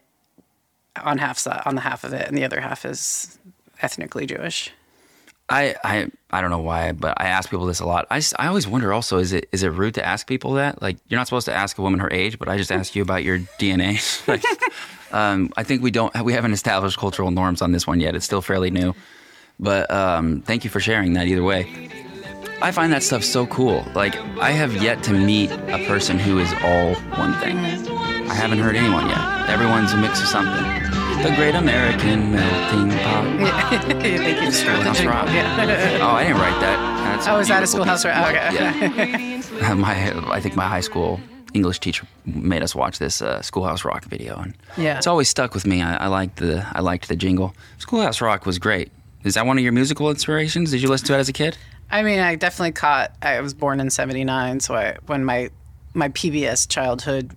on half on the half of it, and the other half is ethnically Jewish. I, I I don't know why, but I ask people this a lot. I, I always wonder also is it is it rude to ask people that? Like you're not supposed to ask a woman her age, but I just ask you about your DNA. like, um, I think we don't we haven't established cultural norms on this one yet. It's still fairly new, but um, thank you for sharing that. Either way, I find that stuff so cool. Like I have yet to meet a person who is all one thing. I haven't heard anyone yet. Everyone's a mix of something. The Great American Melting Pot. I think you Schoolhouse. Rock. Yeah. Oh, I didn't write that. That's Oh, is that a Schoolhouse Rock? Okay. Yeah. my, I think my high school English teacher made us watch this uh, Schoolhouse Rock video, and Yeah. it's always stuck with me. I, I liked the I liked the jingle. Schoolhouse Rock was great. Is that one of your musical inspirations? Did you listen to it as a kid? I mean, I definitely caught. I was born in '79, so I, when my my PBS childhood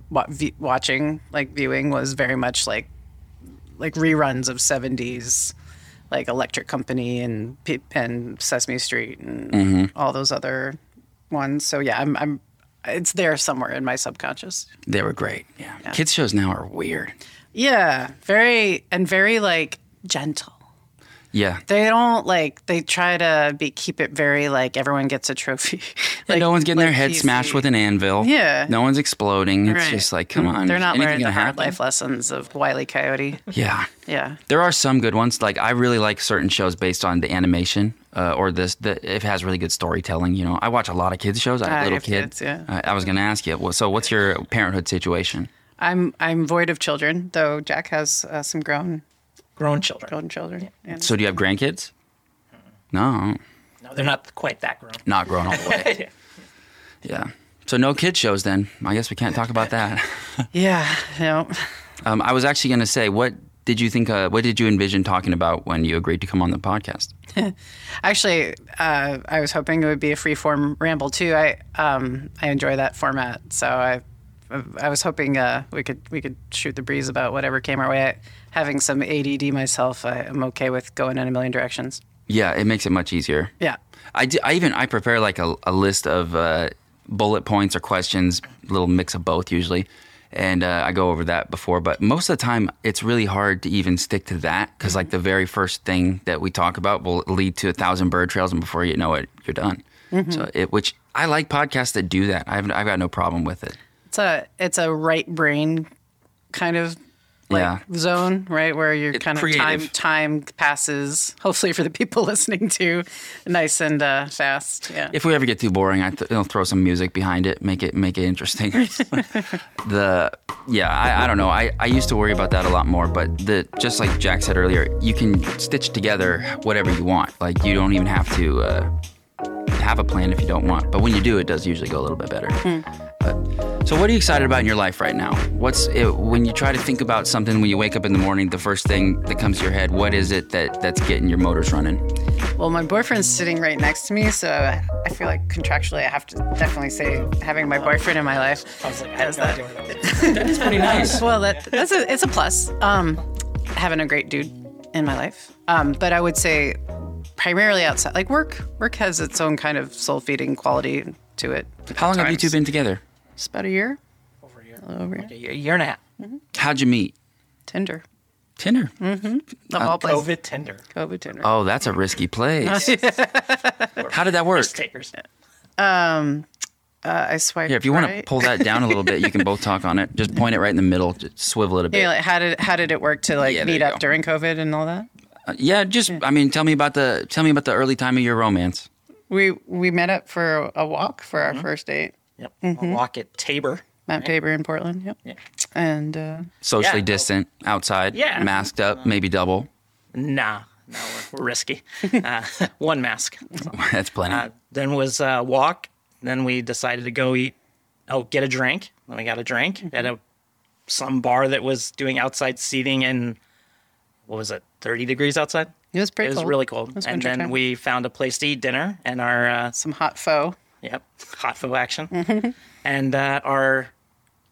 watching, like viewing, was very much like like reruns of '70s, like Electric Company and and Sesame Street and mm-hmm. all those other ones. So yeah, I'm I'm it's there somewhere in my subconscious. They were great. Yeah. Kids shows now are weird. Yeah, very and very like gentle. Yeah. They don't like they try to be keep it very like everyone gets a trophy. Like, no one's getting their head PC. smashed with an anvil. Yeah. No one's exploding. It's Right. just like, come on. They're not learning the hard happen? life lessons of Wile E. Coyote. Yeah. Yeah. There are some good ones. Like I really like certain shows based on the animation uh, or this. The, it has really good storytelling, you know, I watch a lot of kids shows. I have you little have kid. kids, yeah. I, I was going to ask you. Well, so, what's your parenthood situation? I'm I'm void of children, though Jack has uh, some grown Grown children. grown children. And So, do you have grandkids? No, No, they're not quite that grown. not grown all the way. yeah. So, no kid shows then. I guess we can't talk about that. yeah, you know, Um, I was actually going to say, what did you think? Uh, what did you envision talking about when you agreed to come on the podcast? actually, uh, I was hoping it would be a free form ramble too. I um, I enjoy that format, so I I was hoping uh, we could we could shoot the breeze about whatever came our way. I, having some ADD myself, I, I'm okay with going in a million directions. Yeah, it makes it much easier. Yeah. I even I prepare like a, a list of uh, bullet points or questions, little mix of both usually, and uh, I go over that before. But most of the time, it's really hard to even stick to that because like the very first thing that we talk about will lead to a thousand bird trails, and before you know it, you're done. So it, which I like podcasts that do that. I've I've got no problem with it. It's a it's a right brain kind of like Yeah. zone, right? Where you're It's kind of creative. time time passes. Hopefully for the people listening to, nice and uh, fast. Yeah. If we ever get too boring, I th- I'll throw some music behind it, make it make it interesting. the yeah, I, I don't know. I, I used to worry about that a lot more, but the just like Jack said earlier, you can stitch together whatever you want. Like you don't even have to uh, have a plan if you don't want. But when you do, it does usually go a little bit better. But, so what are you excited about in your life right now? What's it, when you try to think about something when you wake up in the morning? The first thing that comes to your head, what is it that that's getting your motors running? Well, my boyfriend's sitting right next to me, so I feel like contractually I have to definitely say having my boyfriend in my life. I was like, I have no idea where that. That is pretty nice. Well, that that's a it's a plus. Um, having a great dude in my life. Um, but I would say primarily outside, like work. Work has its own kind of soul feeding quality to it. How long have you two been together? It's about a year. Over here. Over here. A year, A year and a half. Mm-hmm. How'd you meet? Tinder. Tinder. Mm-hmm. Of uh, all places. COVID Tinder. COVID Tinder. Oh, that's a risky place. How did that work? Risk takers. Um, uh, I swiped. Here, if you want to pull that down a little bit, you can both talk on it. Just point it right in the middle. Just swivel it a bit. Yeah, like how did how did it work to like Yeah, meet up go. during COVID and all that? Uh, yeah, just I mean, tell me about the tell me about the early time of your romance. We we met up for a walk for our mm-hmm. first date. Yep. A walk at Tabor. Mount Tabor in Portland. Yep. Yeah. And uh, Socially Yeah. distant, outside, Yeah. masked up, maybe double. Nah, no, we're, we're risky. Uh, one mask. That's plenty. Uh, then was uh, walk. Then we decided to go eat. Oh, get a drink. Then we got a drink at a some bar that was doing outside seating and what was it, thirty degrees outside? it was pretty it was cold. really cold. was and then time. we found a place to eat dinner and our uh, some hot pho. Yep hot food action, and uh, our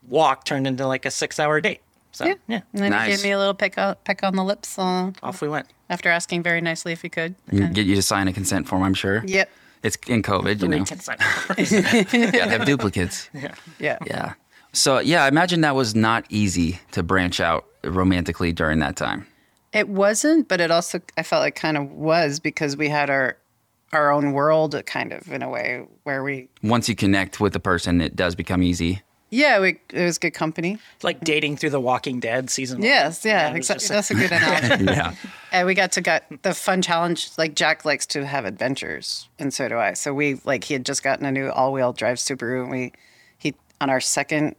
walk turned into like a six-hour date. So yeah, And then Nice. he gave me a little peck on, peck on the lips uh, off we went. after asking very nicely if he could. Get you to sign a consent form, I'm sure. Yep. It's in COVID, you Three know. consent. Gotta have duplicates. Yeah. Yeah. Yeah. So yeah, I imagine that was not easy to branch out romantically during that time. It wasn't, but it also I felt like kind of was because we had our our own world kind of in a way where we Once you connect with the person, it does become easy. yeah, we it was good company. It's like dating through The Walking Dead season. one. Yes, yeah, it was exactly. That's a good analogy. Yeah. and we got to get the fun challenge. Like Jack likes to have adventures, and so do I. So we like he had just gotten a new all wheel drive Subaru, and we he on our second,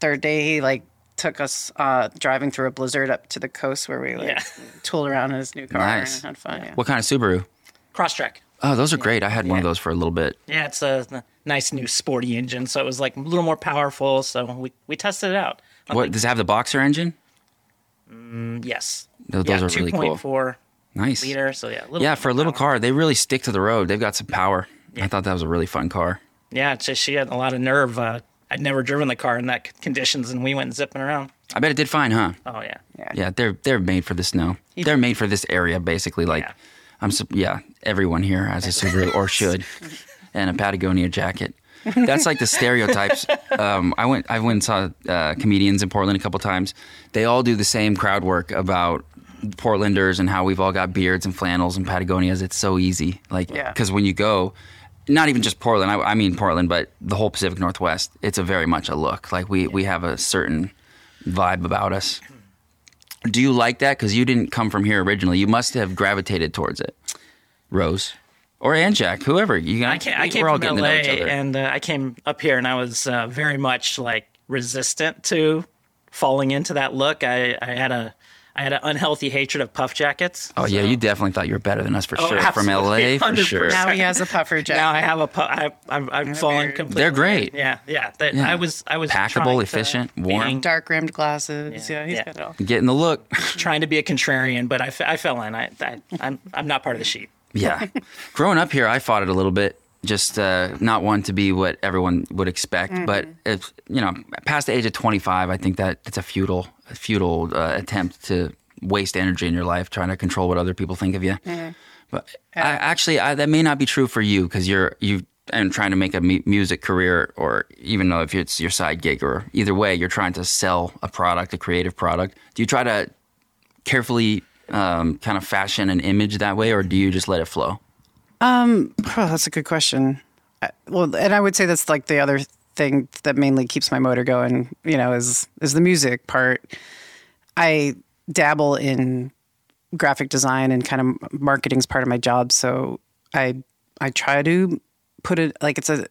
third day he like took us uh, driving through a blizzard up to the coast where we like Yeah. tooled around in his new car Nice. and had fun. Yeah. What kind of Subaru? Crosstrek. Oh, those are great. I had one of those for a little bit. Yeah, it's a nice new sporty engine, so it was like a little more powerful. So we, we tested it out. I What think- does it have the boxer engine? yes. Those, yeah, those are really cool. 2.4 Nice. liter. So yeah, Yeah, for a little power. car, they really stick to the road. They've got some power. I thought that was a really fun car. Yeah, it's just she had a lot of nerve. Uh, I'd never driven the car in that conditions, and we went zipping around. I bet it did fine, huh? Oh yeah. Yeah, they're they're made for the snow. They're made for this area, basically. Like, Yeah. I'm yeah, everyone here has a Subaru or should, and a Patagonia jacket. That's like the stereotypes. Um, I went I went and saw uh, comedians in Portland a couple times. They all do the same crowd work about Portlanders and how we've all got beards and flannels and Patagonias. It's so easy, like Yeah. because when you go. Not even just Portland. I, I mean Portland, but the whole Pacific Northwest. It's a very much a look. Like we, we have a certain vibe about us. Do you like that? Because you didn't come from here originally. You must have gravitated towards it, Rose, or and Jack, whoever. You I came, I came we're all from getting LA, to know each other. and uh, I came up here, and I was uh, very much like resistant to falling into that look. I, I had a I had an unhealthy hatred of puff jackets. oh yeah, you definitely thought you were better than us for Oh, sure. From LA absolutely, for sure. Now he has a puffer jacket. Now I have a pu- I, I'm, I'm falling completely. They're great. Yeah, yeah. That, Yeah. I was I was Packable, efficient, warm. Dark rimmed glasses. Yeah, he's Yeah. got it all. Getting the look. trying to be a contrarian, but I, I fell in. I, I I'm I'm not part of the sheep. Yeah. Growing up here, I fought it a little bit. Just uh, not one to be what everyone would expect, but if you know, past the age of 25, I think that it's a futile, a futile uh, attempt to waste energy in your life trying to control what other people think of you. But I, actually, I, that may not be true for you because you're you and trying to make a mu- music career, or even though if it's your side gig, or either way, you're trying to sell a product, a creative product. Do you try to carefully um, kind of fashion an image that way, or do you just let it flow? Um, oh, that's a good question. Well, and I would say that's like the other thing that mainly keeps my motor going. You know, is is the music part. I dabble in graphic design and kind of marketing's part of my job, so I I try to put it like it's a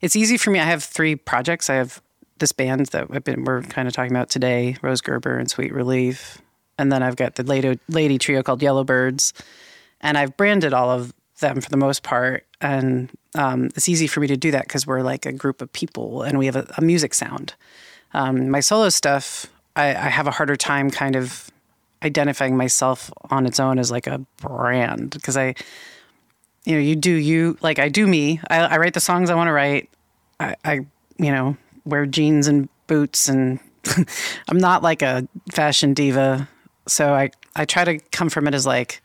it's easy for me. I have three projects. I have this band that I've been we're kind of talking about today, Rose Gerber and Sweet Relief, and then I've got the lady lady trio called Yellowbirds, and I've branded all of them for the most part. And um, it's easy for me to do that because we're like a group of people and we have a, a music sound. Um, my solo stuff, I, I have a harder time kind of identifying myself on its own as like a brand because I, you know, you do you like I do me. I, I write the songs I want to write. I, I, you know, wear jeans and boots, and I'm not like a fashion diva. So I I try to come from it as like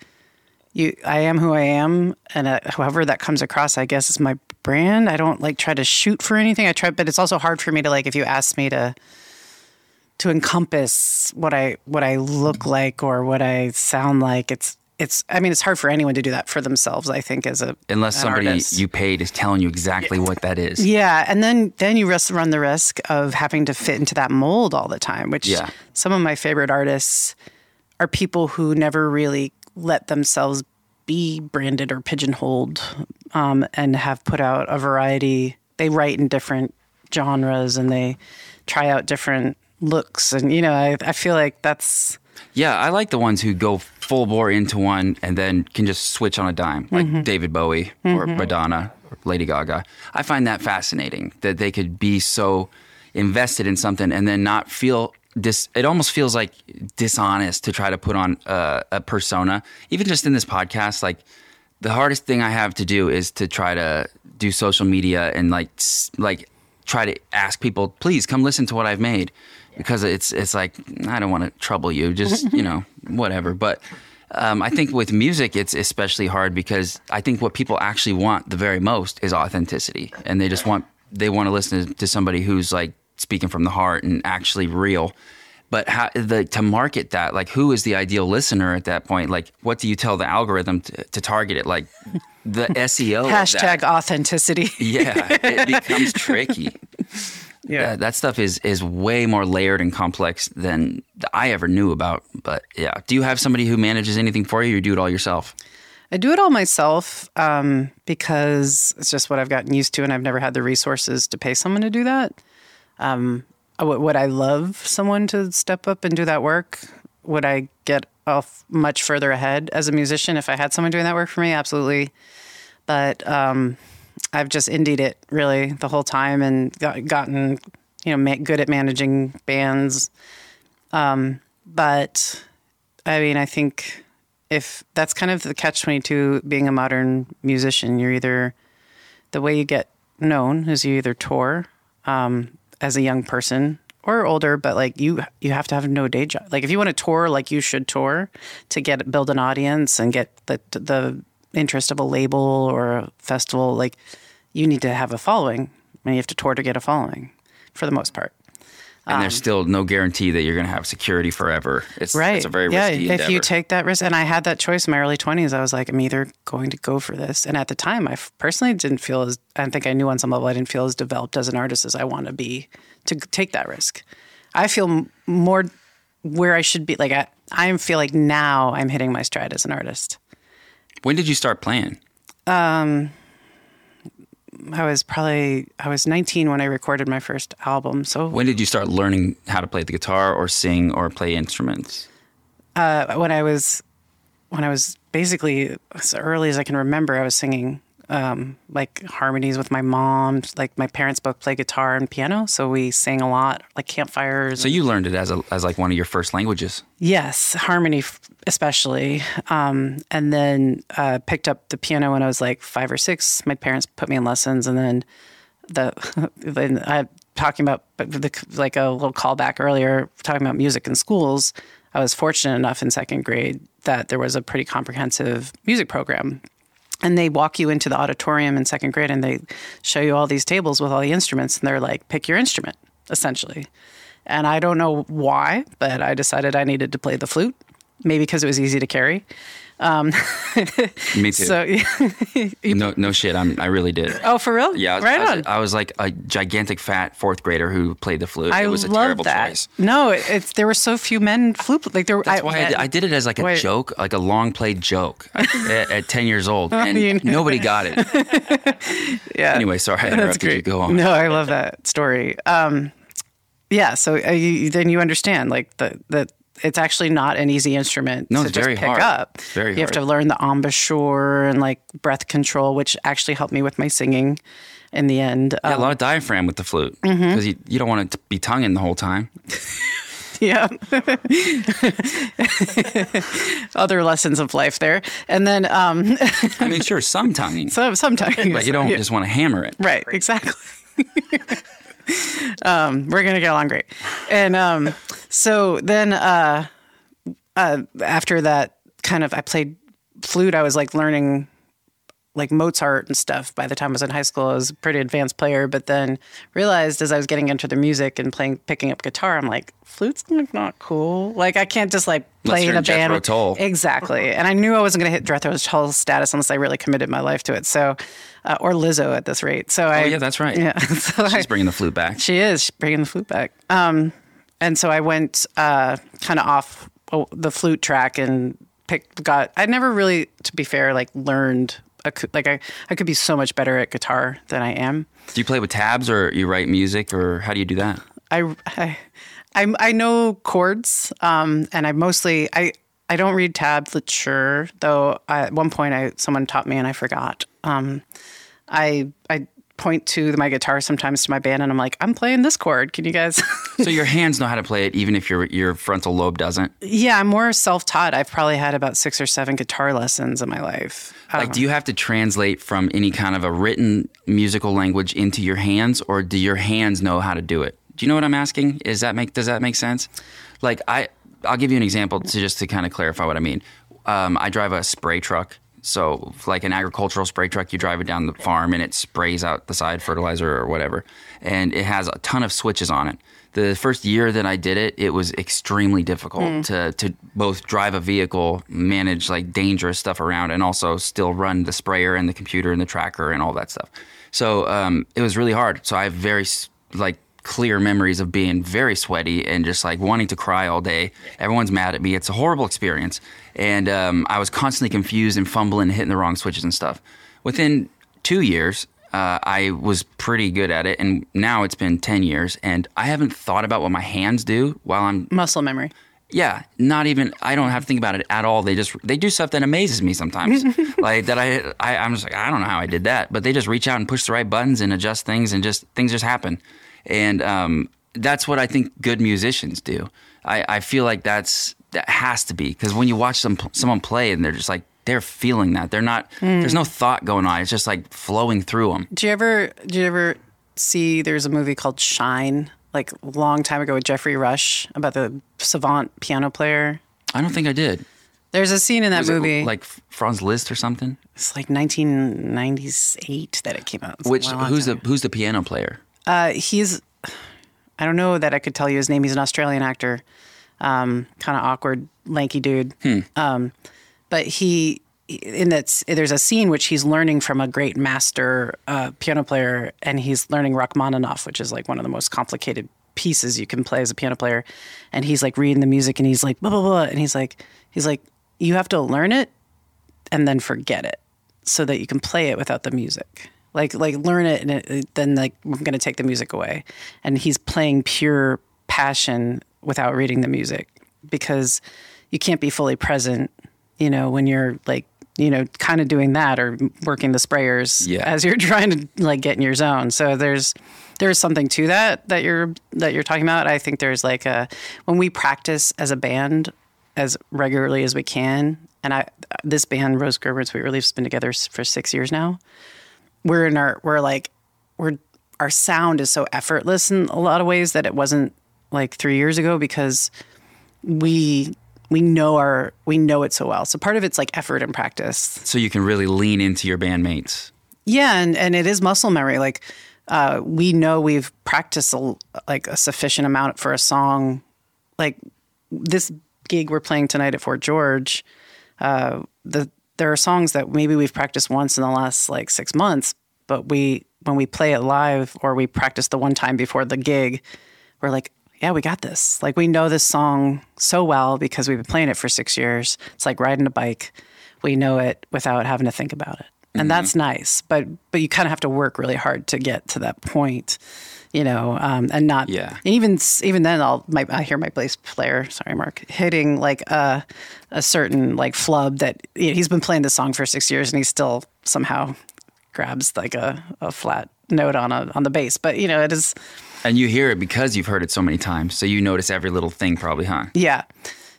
you. I am who I am, and uh, however that comes across, I guess is my brand. I don't like try to shoot for anything. I try, but it's also hard for me to like if you ask me to to encompass what I what I look like or what I sound like. It's it's. I mean, it's hard for anyone to do that for themselves. I think as a Unless somebody artist. you paid is telling you exactly what that is. Yeah, and then then you run the risk of having to fit into that mold all the time. Which Yeah. some of my favorite artists are people who never really let themselves be branded or pigeonholed, um, and have put out a variety. They write in different genres and they try out different looks, and you know, I, I feel like that's Yeah, I like the ones who go full bore into one and then can just switch on a dime, like Mm-hmm. David Bowie or Madonna or Lady Gaga. I find that fascinating that they could be so invested in something and then not feel dis. It almost feels like dishonest to try to put on a, a persona. Even just in this podcast, like the hardest thing I have to do is to try to do social media and like like try to ask people, please come listen to what I've made, because it's it's like I don't want to trouble you, just you know whatever. But um, I think with music, it's especially hard because I think what people actually want the very most is authenticity, and they just want they want to listen to somebody who's like speaking from the heart and actually real. But how the to market that, like, who is the ideal listener at that point? Like, what do you tell the algorithm to, to target it? Like, the SEO of that- hashtag authenticity. yeah, it becomes tricky. Yeah, that stuff is is way more layered and complex than I ever knew about. But yeah, do you have somebody who manages anything for you, or you do it all yourself? I do it all myself um, because it's just what I've gotten used to, and I've never had the resources to pay someone to do that. Um, would would I love someone to step up and do that work? Would I get off much further ahead as a musician if I had someone doing that work for me? Absolutely. But um, I've just indied it really the whole time and got, gotten, you know, ma- good at managing bands. Um, but I mean, I think if that's kind of the catch 22 being a modern musician, you're either the way you get known is you either tour um, as a young person or older, but like you you have to have no day job. Like if you want to tour, like you should tour to get build an audience and get the the interest of a label or a festival. Like you need to have a following, and you have to tour to get a following, for the most part. And there's um, still no guarantee that you're going to have security forever. It's, Right. it's a very yeah. if endeavor. you take that risk, and I had that choice in my early twenties, I was like, I'm either going to go for this, and at the time, I personally didn't feel as I think I knew on some level I didn't feel as developed as an artist as I want to be to take that risk. I feel m- more where I should be. Like I, I feel like now I'm hitting my stride as an artist. when did you start playing? Um, I was probably I was 19 when I recorded my first album, so When did you start learning how to play the guitar or sing or play instruments? uh, when I was when I was basically as early as I can remember, I was singing um, like harmonies with my mom. Like my parents both play guitar and piano, so we sang a lot, like campfires. So you learned it as a, as like one of your first languages. Yes, harmony especially. Um, and then uh, picked up the piano when I was like five or six. My parents put me in lessons, and then the then I talking about the, like a little callback earlier talking about music in schools. I was fortunate enough in second grade that there was a pretty comprehensive music program. And they walk you into the auditorium in second grade and they show you all these tables with all the instruments. And they're like, pick your instrument, essentially. And I don't know why, but I decided I needed to play the flute, maybe because it was easy to carry. Me too. So, no, no shit. I'm, I really did. oh, for real? Yeah, I was, right I was, on. I was like a gigantic fat fourth grader who played the flute. I it was a love terrible that. choice. No, it, it's there were so few men flute. Like there, were- That's why I, did- I did it as like a Wait. joke, like a long played joke at, at 10 years old. And You know. nobody got it. Yeah. Anyway, sorry, I That's interrupted you. great. Go on. No, I love that story. Um, yeah, so uh, you, then you understand like the the it's actually not an easy instrument No, to just pick hard. up. It's very you have to learn the embouchure and like breath control, which actually helped me with my singing in the end. Yeah, a Um, lot of diaphragm with the flute Mm-hmm. because you, you don't want to be tonguing the whole time. yeah. Other lessons of life there. And then um I mean, sure, some tonguing, so sometimes but you don't Yeah. just want to hammer it. Right, exactly. Um, we're gonna get along great. And um, so then uh, uh, after that, kind of, I played flute. I was like learning like Mozart and stuff. By the time I was in high school, I was a pretty advanced player. But then realized as I was getting into the music and playing, picking up guitar, I'm like, flute's like not cool. Like I can't just like play in a in Jethro band. Tull. Exactly. And I knew I wasn't going to hit Jethro Tull status unless I really committed my life to it. So, uh, or Lizzo at this rate. So I. Oh, yeah, that's right. Yeah. So I, She's bringing the flute back. she is she's bringing the flute back. Um, and so I went uh, kind of off oh, the flute track and picked. Got I never really, to be fair, like learned. Acou- Like I, I could be so much better at guitar than I am. Do you play with tabs or you write music or how do you do that? I, I, I, I know chords, um, and I mostly I I don't read tablature though. I, at one point, I someone taught me and I forgot. Um, I I point to my guitar sometimes to my band and I'm like, I'm playing this chord. Can you guys? So your hands know how to play it even if your your frontal lobe doesn't. yeah, I'm more self-taught. I've probably had about six or seven guitar lessons in my life. Like, do you have to translate from any kind of a written musical language into your hands, or do your hands know how to do it? Do you know what I'm asking? Is that make does that make sense? Like, I I'll give you an example to just to kind of clarify what I mean. Um, I drive a spray truck, so like an agricultural spray truck, you drive it down the farm and it sprays out the side fertilizer or whatever, and it has a ton of switches on it. The first year that I did it, it was extremely difficult to to both drive a vehicle, manage like dangerous stuff around, and also still run the sprayer and the computer and the tracker and all that stuff. So um, it was really hard. So I have very like clear memories of being very sweaty and just like wanting to cry all day. Everyone's mad at me. It's a horrible experience, and um, I was constantly confused and fumbling, and hitting the wrong switches and stuff. Within two years, uh, I was pretty good at it, and now it's been ten years, and I haven't thought about what my hands do while I'm Muscle memory. yeah, not even. I don't have to think about it at all. They just they do stuff that amazes me sometimes. like that, I, I I'm just like I don't know how I did that, but they just reach out and push the right buttons and adjust things, and just things just happen. And um, that's what I think good musicians do. I, I feel like that's that has to be because when you watch some someone play and they're just like they're feeling that they're not. There's no thought going on. It's just like flowing through them. Do you ever do you ever see there's a movie called Shine, like a long time ago with Geoffrey Rush about the savant piano player? I don't think I did. There's a scene in that Was movie. like Franz Liszt or something. it's like 1998 that it came out. It's Which who's the who's the piano player? Uh, he's, I don't know that I could tell you his name. He's an Australian actor, um, kind of awkward, lanky dude. Um, but he, in that, there's a scene which he's learning from a great master uh, piano player, and he's learning Rachmaninoff, which is like one of the most complicated pieces you can play as a piano player. And he's like reading the music, and he's like blah blah blah, and he's like, he's like, you have to learn it and then forget it so that you can play it without the music. Like like learn it and it, then like I'm going to take the music away. And he's playing pure passion without reading the music because you can't be fully present, you know, when you're like, you know, kind of doing that or working the sprayers Yeah. as you're trying to like get in your zone. So there's there's something to that that you're that you're talking about. I think there's like a when we practice as a band as regularly as we can. And I, this band, Rose Gerber we really have been together for six years now. We're in our, we're like, we're, our sound is so effortless in a lot of ways that it wasn't like three years ago because we, we know our, we know it so well. So part of it's like effort and practice. So you can really lean into your bandmates. Yeah, and, and it is muscle memory. Like uh, we know we've practiced a, like a sufficient amount for a song. Like this gig we're playing tonight at Fort George, uh, the there are songs that maybe we've practiced once in the last like six months, but we when we play it live or we practice the one time before the gig, we're like, yeah, we got this. Like we know this song so well because we've been playing it for six years. It's like riding a bike. We know it without having to think about it. And mm-hmm. that's nice, but but you kind of have to work really hard to get to that point, you know, um, and not. Yeah. And even even then, I'll my, I hear my bass player, sorry, Mark, hitting like a a certain like flub that you know, he's been playing this song for six years and he still somehow grabs like a, a flat note on a on the bass. But you know, it is And you hear it because you've heard it so many times. So you notice every little thing, probably, huh? Yeah,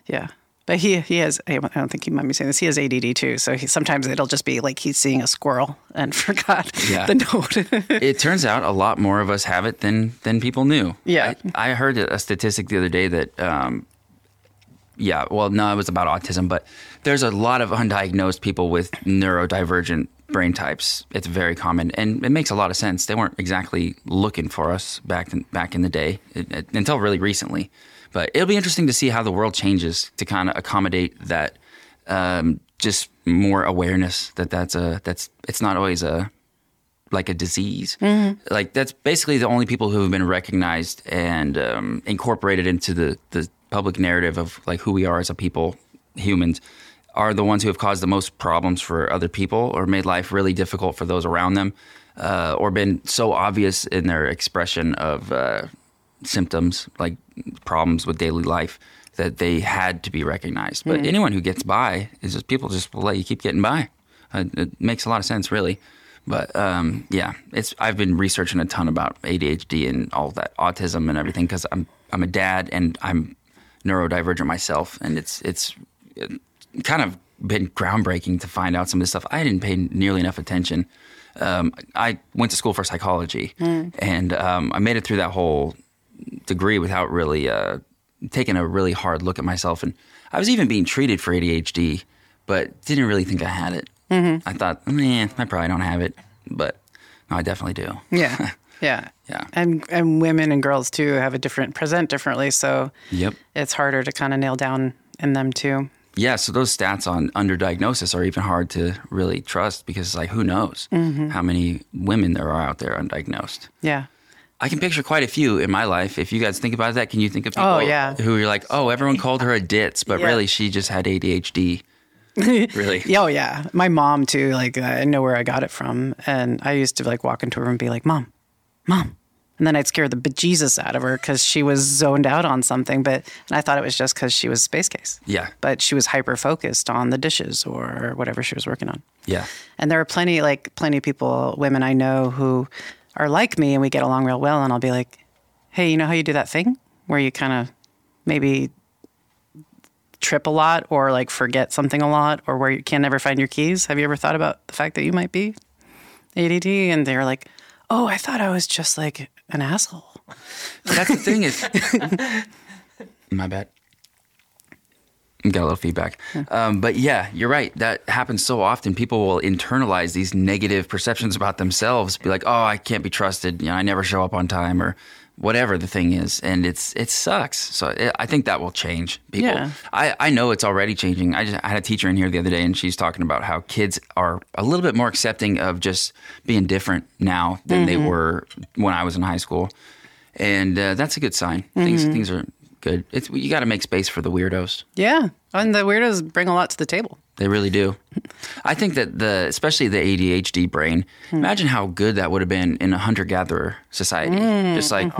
yeah. But he he has. I don't think he might be saying this. He has ADD too. So he, sometimes it'll just be like he's seeing a squirrel and forgot Yeah. the note. it turns out a lot more of us have it than than people knew. Yeah. I, I heard a statistic the other day that, um, yeah, well, no, it was about autism, but there's a lot of undiagnosed people with neurodivergent brain types. It's very common, and it makes a lot of sense. They weren't exactly looking for us back in, back in the day it, it- until really recently. But it'll be interesting to see how the world changes to kind of accommodate that. Um, just more awareness that that's a that's it's not always a like a disease. Like that's basically the only people who have been recognized and um, incorporated into the the public narrative of like who we are as a people, humans, are the ones who have caused the most problems for other people or made life really difficult for those around them, uh, or been so obvious in their expression of uh, symptoms like problems with daily life that they had to be recognized. But anyone who gets by is just people just will let you keep getting by. Uh, it makes a lot of sense, really. But um, yeah, it's I've been researching a ton about ADHD and all that autism and everything because I'm I'm a dad and I'm neurodivergent myself, and it's it's uh, kind of been groundbreaking to find out some of this stuff. I didn't pay nearly enough attention. Um, I went to school for psychology, and um, I made it through that whole degree without really uh, taking a really hard look at myself. And I was even being treated for ADHD, but didn't really think I had it. Mm-hmm. I thought, man, I probably don't have it, but no, I definitely do. yeah, yeah, Yeah. And and women and girls too have a different present differently. So Yep. it's harder to kind of nail down in them too. Yeah, so those stats on underdiagnosis are even hard to really trust because it's like who knows how many women there are out there undiagnosed. Yeah. I can picture quite a few in my life. If you guys think about that, can you think of oh, people Oh, yeah. who you're like, oh, everyone called her a ditz, but Yeah. really she just had ADHD. Really? Oh yeah, my mom too. Like uh, I know where I got it from, and I used to like walk into her room and be like, "Mom, mom," and then I'd scare the bejesus out of her because she was zoned out on something. But and I thought it was just because she was space case. Yeah. But she was hyper focused on the dishes or whatever she was working on. Yeah. And there are plenty, like plenty of people, women I know who are like me, and we get along real well. And I'll be like, "Hey, you know how you do that thing where you kind of maybe trip a lot, or like forget something a lot, or where you can never find your keys? Have you ever thought about the fact that you might be ADD?" And they're like, "Oh, I thought I was just like an asshole." That's the thing is, my bad. Got a little feedback, um, but yeah, you're right. That happens so often. People will internalize these negative perceptions about themselves. Be like, "Oh, I can't be trusted. You know, I never show up on time," or whatever the thing is, and it's it sucks. So it, I think that will change. People, Yeah. I I know it's already changing. I just I had a teacher in here the other day, and she's talking about how kids are a little bit more accepting of just being different now than they were when I was in high school and uh, that's a good sign. Things things are good. It's you got to make space for the weirdos. Yeah, and the weirdos bring a lot to the table. They really do. I think that the especially the ADHD brain. Imagine how good that would have been in a hunter gatherer society. Just like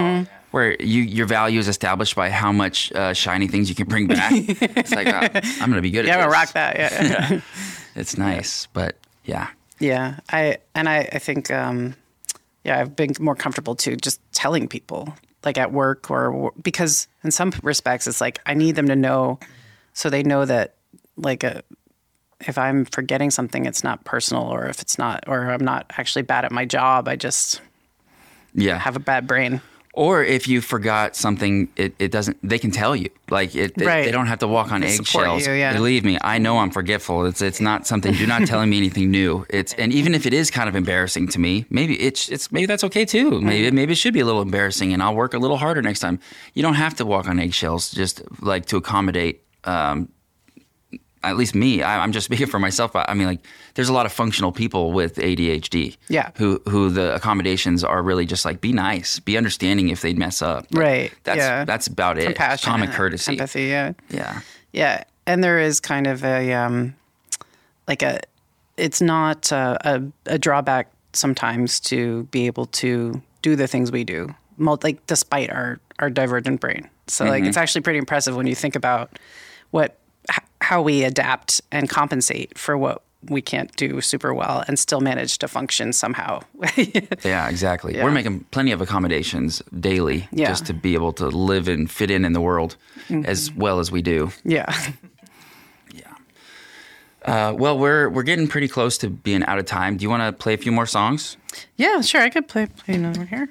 where you your value is established by how much uh, shiny things you can bring back. it's like uh, I'm gonna be good Yeah, at I'm gonna rock that. Yeah. yeah. It's nice, but yeah, Yeah, I and I, I think um, yeah, I've been more comfortable too just telling people like at work or because in some respects it's like I need them to know so they know that like a, if I'm forgetting something it's not personal or if it's not or I'm not actually bad at my job I just yeah. have a bad brain. Or if you forgot something, it, it doesn't. They can tell you. Like it, it- Right. they don't have to walk on eggshells. yeah. Believe me, I know I'm forgetful. It's it's not something. You're not telling me anything new. It's and even if it is kind of embarrassing to me, maybe it's it's maybe that's okay too. Maybe maybe it should be a little embarrassing, and I'll work a little harder next time. You don't have to walk on eggshells just like to accommodate. Um, at least me, I, I'm just speaking for myself. But I mean, like, there's a lot of functional people with ADHD. Yeah. Who who the accommodations are really just like be nice, be understanding if they mess up. Like, Right, That's yeah. that's about it. Compassion, Common courtesy. empathy. Yeah. Yeah. Yeah, and there is kind of a um, like a it's not uh, a, a drawback sometimes to be able to do the things we do, like despite our our divergent brain. So like it's actually pretty impressive when you think about what how we adapt and compensate for what we can't do super well and still manage to function somehow. Yeah, exactly. Yeah. We're making plenty of accommodations daily Yeah. just to be able to live and fit in in the world Mm-hmm. as well as we do. yeah. Uh, well, we're we're getting pretty close to being out of time. Do you want to play a few more songs? Yeah, sure. I could play play another one here.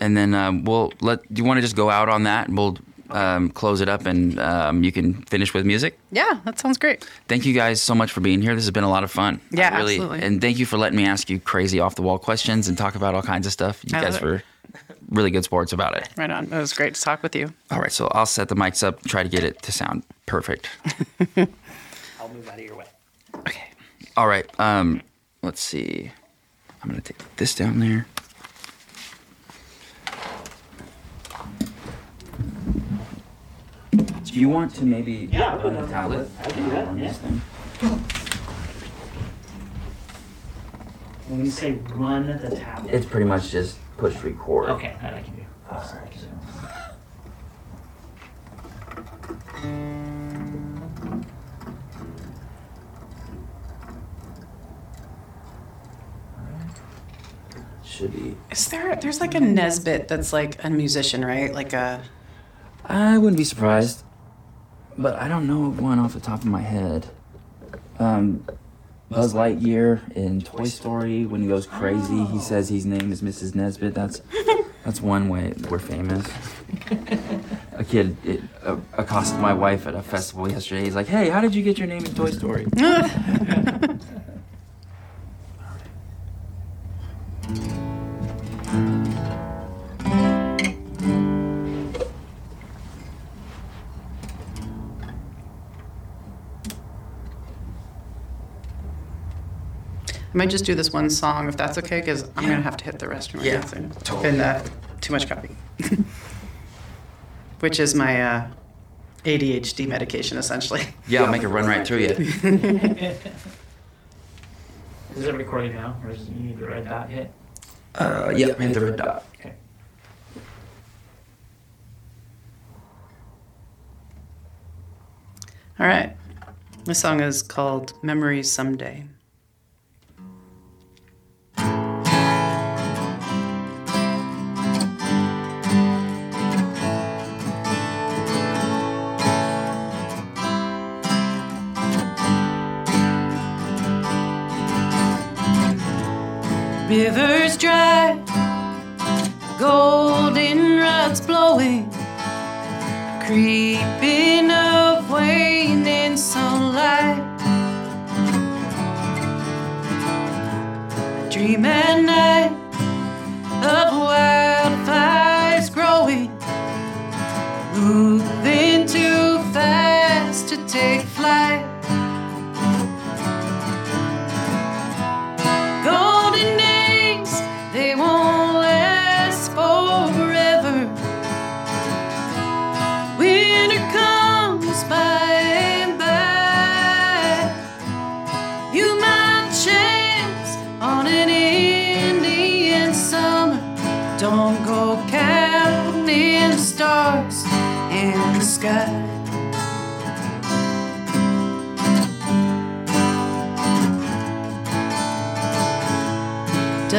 and then um, we'll let. Do you want to just go out on that, and we'll um, close it up, and um, you can finish with music. Yeah, that sounds great. Thank you guys so much for being here. This has been a lot of fun. Yeah, I really, absolutely. And thank you for letting me ask you crazy off the wall questions and talk about all kinds of stuff. You I guys were really good sports about it. Right on. It was great to talk with you. All right, so I'll set the mics up, try to get it to sound perfect. I'll move out of your way. Okay. All right, um, let's see. I'm gonna take this down there. Do you want to maybe Yeah, I'll run put the it on tablet? tablet. I'll do that, on this yeah. thing? When you say run the tablet. It's pretty much just push record. okay, that I can do. Oh, All right. Should be. Is there there's like a Nesbit that's like a musician, right? Like a I wouldn't be surprised, but I don't know one off the top of my head. Um, Buzz Lightyear in Toy Story, when he goes crazy, he says his name is Mrs. Nesbit. That's that's one way we're famous. A kid it, uh, accosted my wife at a festival yesterday. He's like, "Hey, how did you get your name in Toy Story?" I might just do this one song if that's okay, because I'm gonna have to hit the restroom. Yeah, It's totally. been uh, too much coffee. Which is my uh, ADHD medication, essentially. Yeah, I'll make it run right through you. Is it recording now, or is you need the red dot hit? Uh, yeah, hit the red dot. Okay. All right. This song is called Memories Someday. Rivers dry, golden rods blowing, creeping of waning sunlight. Dream at night of wildfires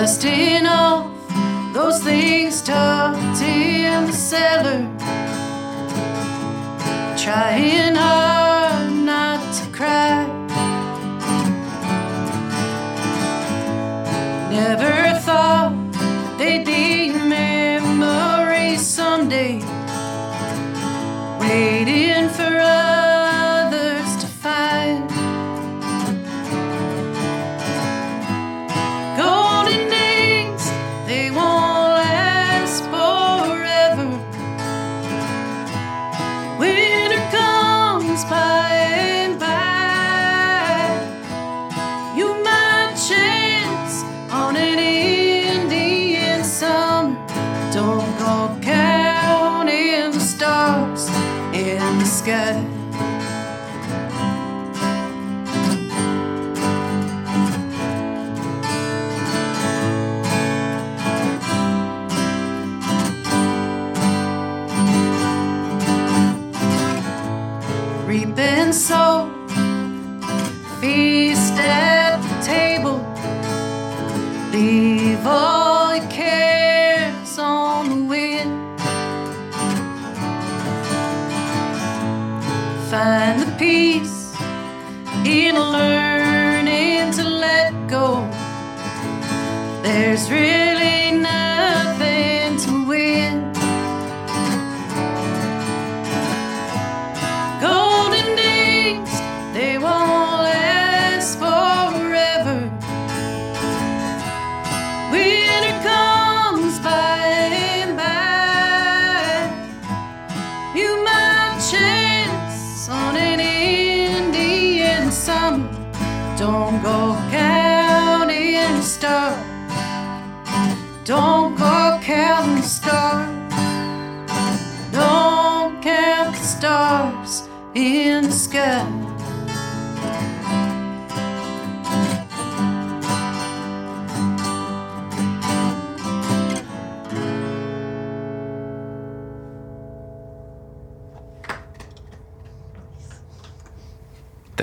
Dusting off those things tucked in the cellar. Trying hard not to cry. Never thought they'd be memories someday. Waiting for There's really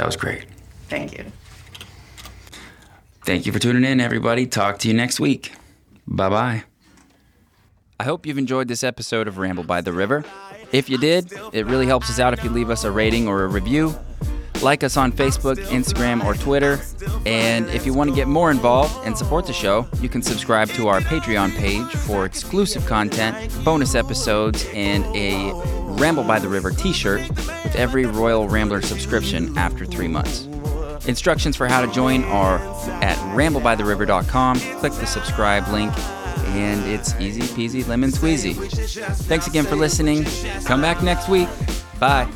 was great. Thank you. Thank you for tuning in, everybody. Talk to you next week. Bye bye. I hope you've enjoyed this episode of Ramble by the River. If you did, it really helps us out if you leave us a rating or a review. Like us on Facebook, Instagram, or Twitter. And if you want to get more involved and support the show, you can subscribe to our Patreon page for exclusive content, bonus episodes, and a Ramble by the River t shirt with every Royal Rambler subscription after three months. Instructions for how to join are at ramblebytheriver.com. Click the subscribe link, and it's easy peasy lemon squeezy. Thanks again for listening. Come back next week. Bye.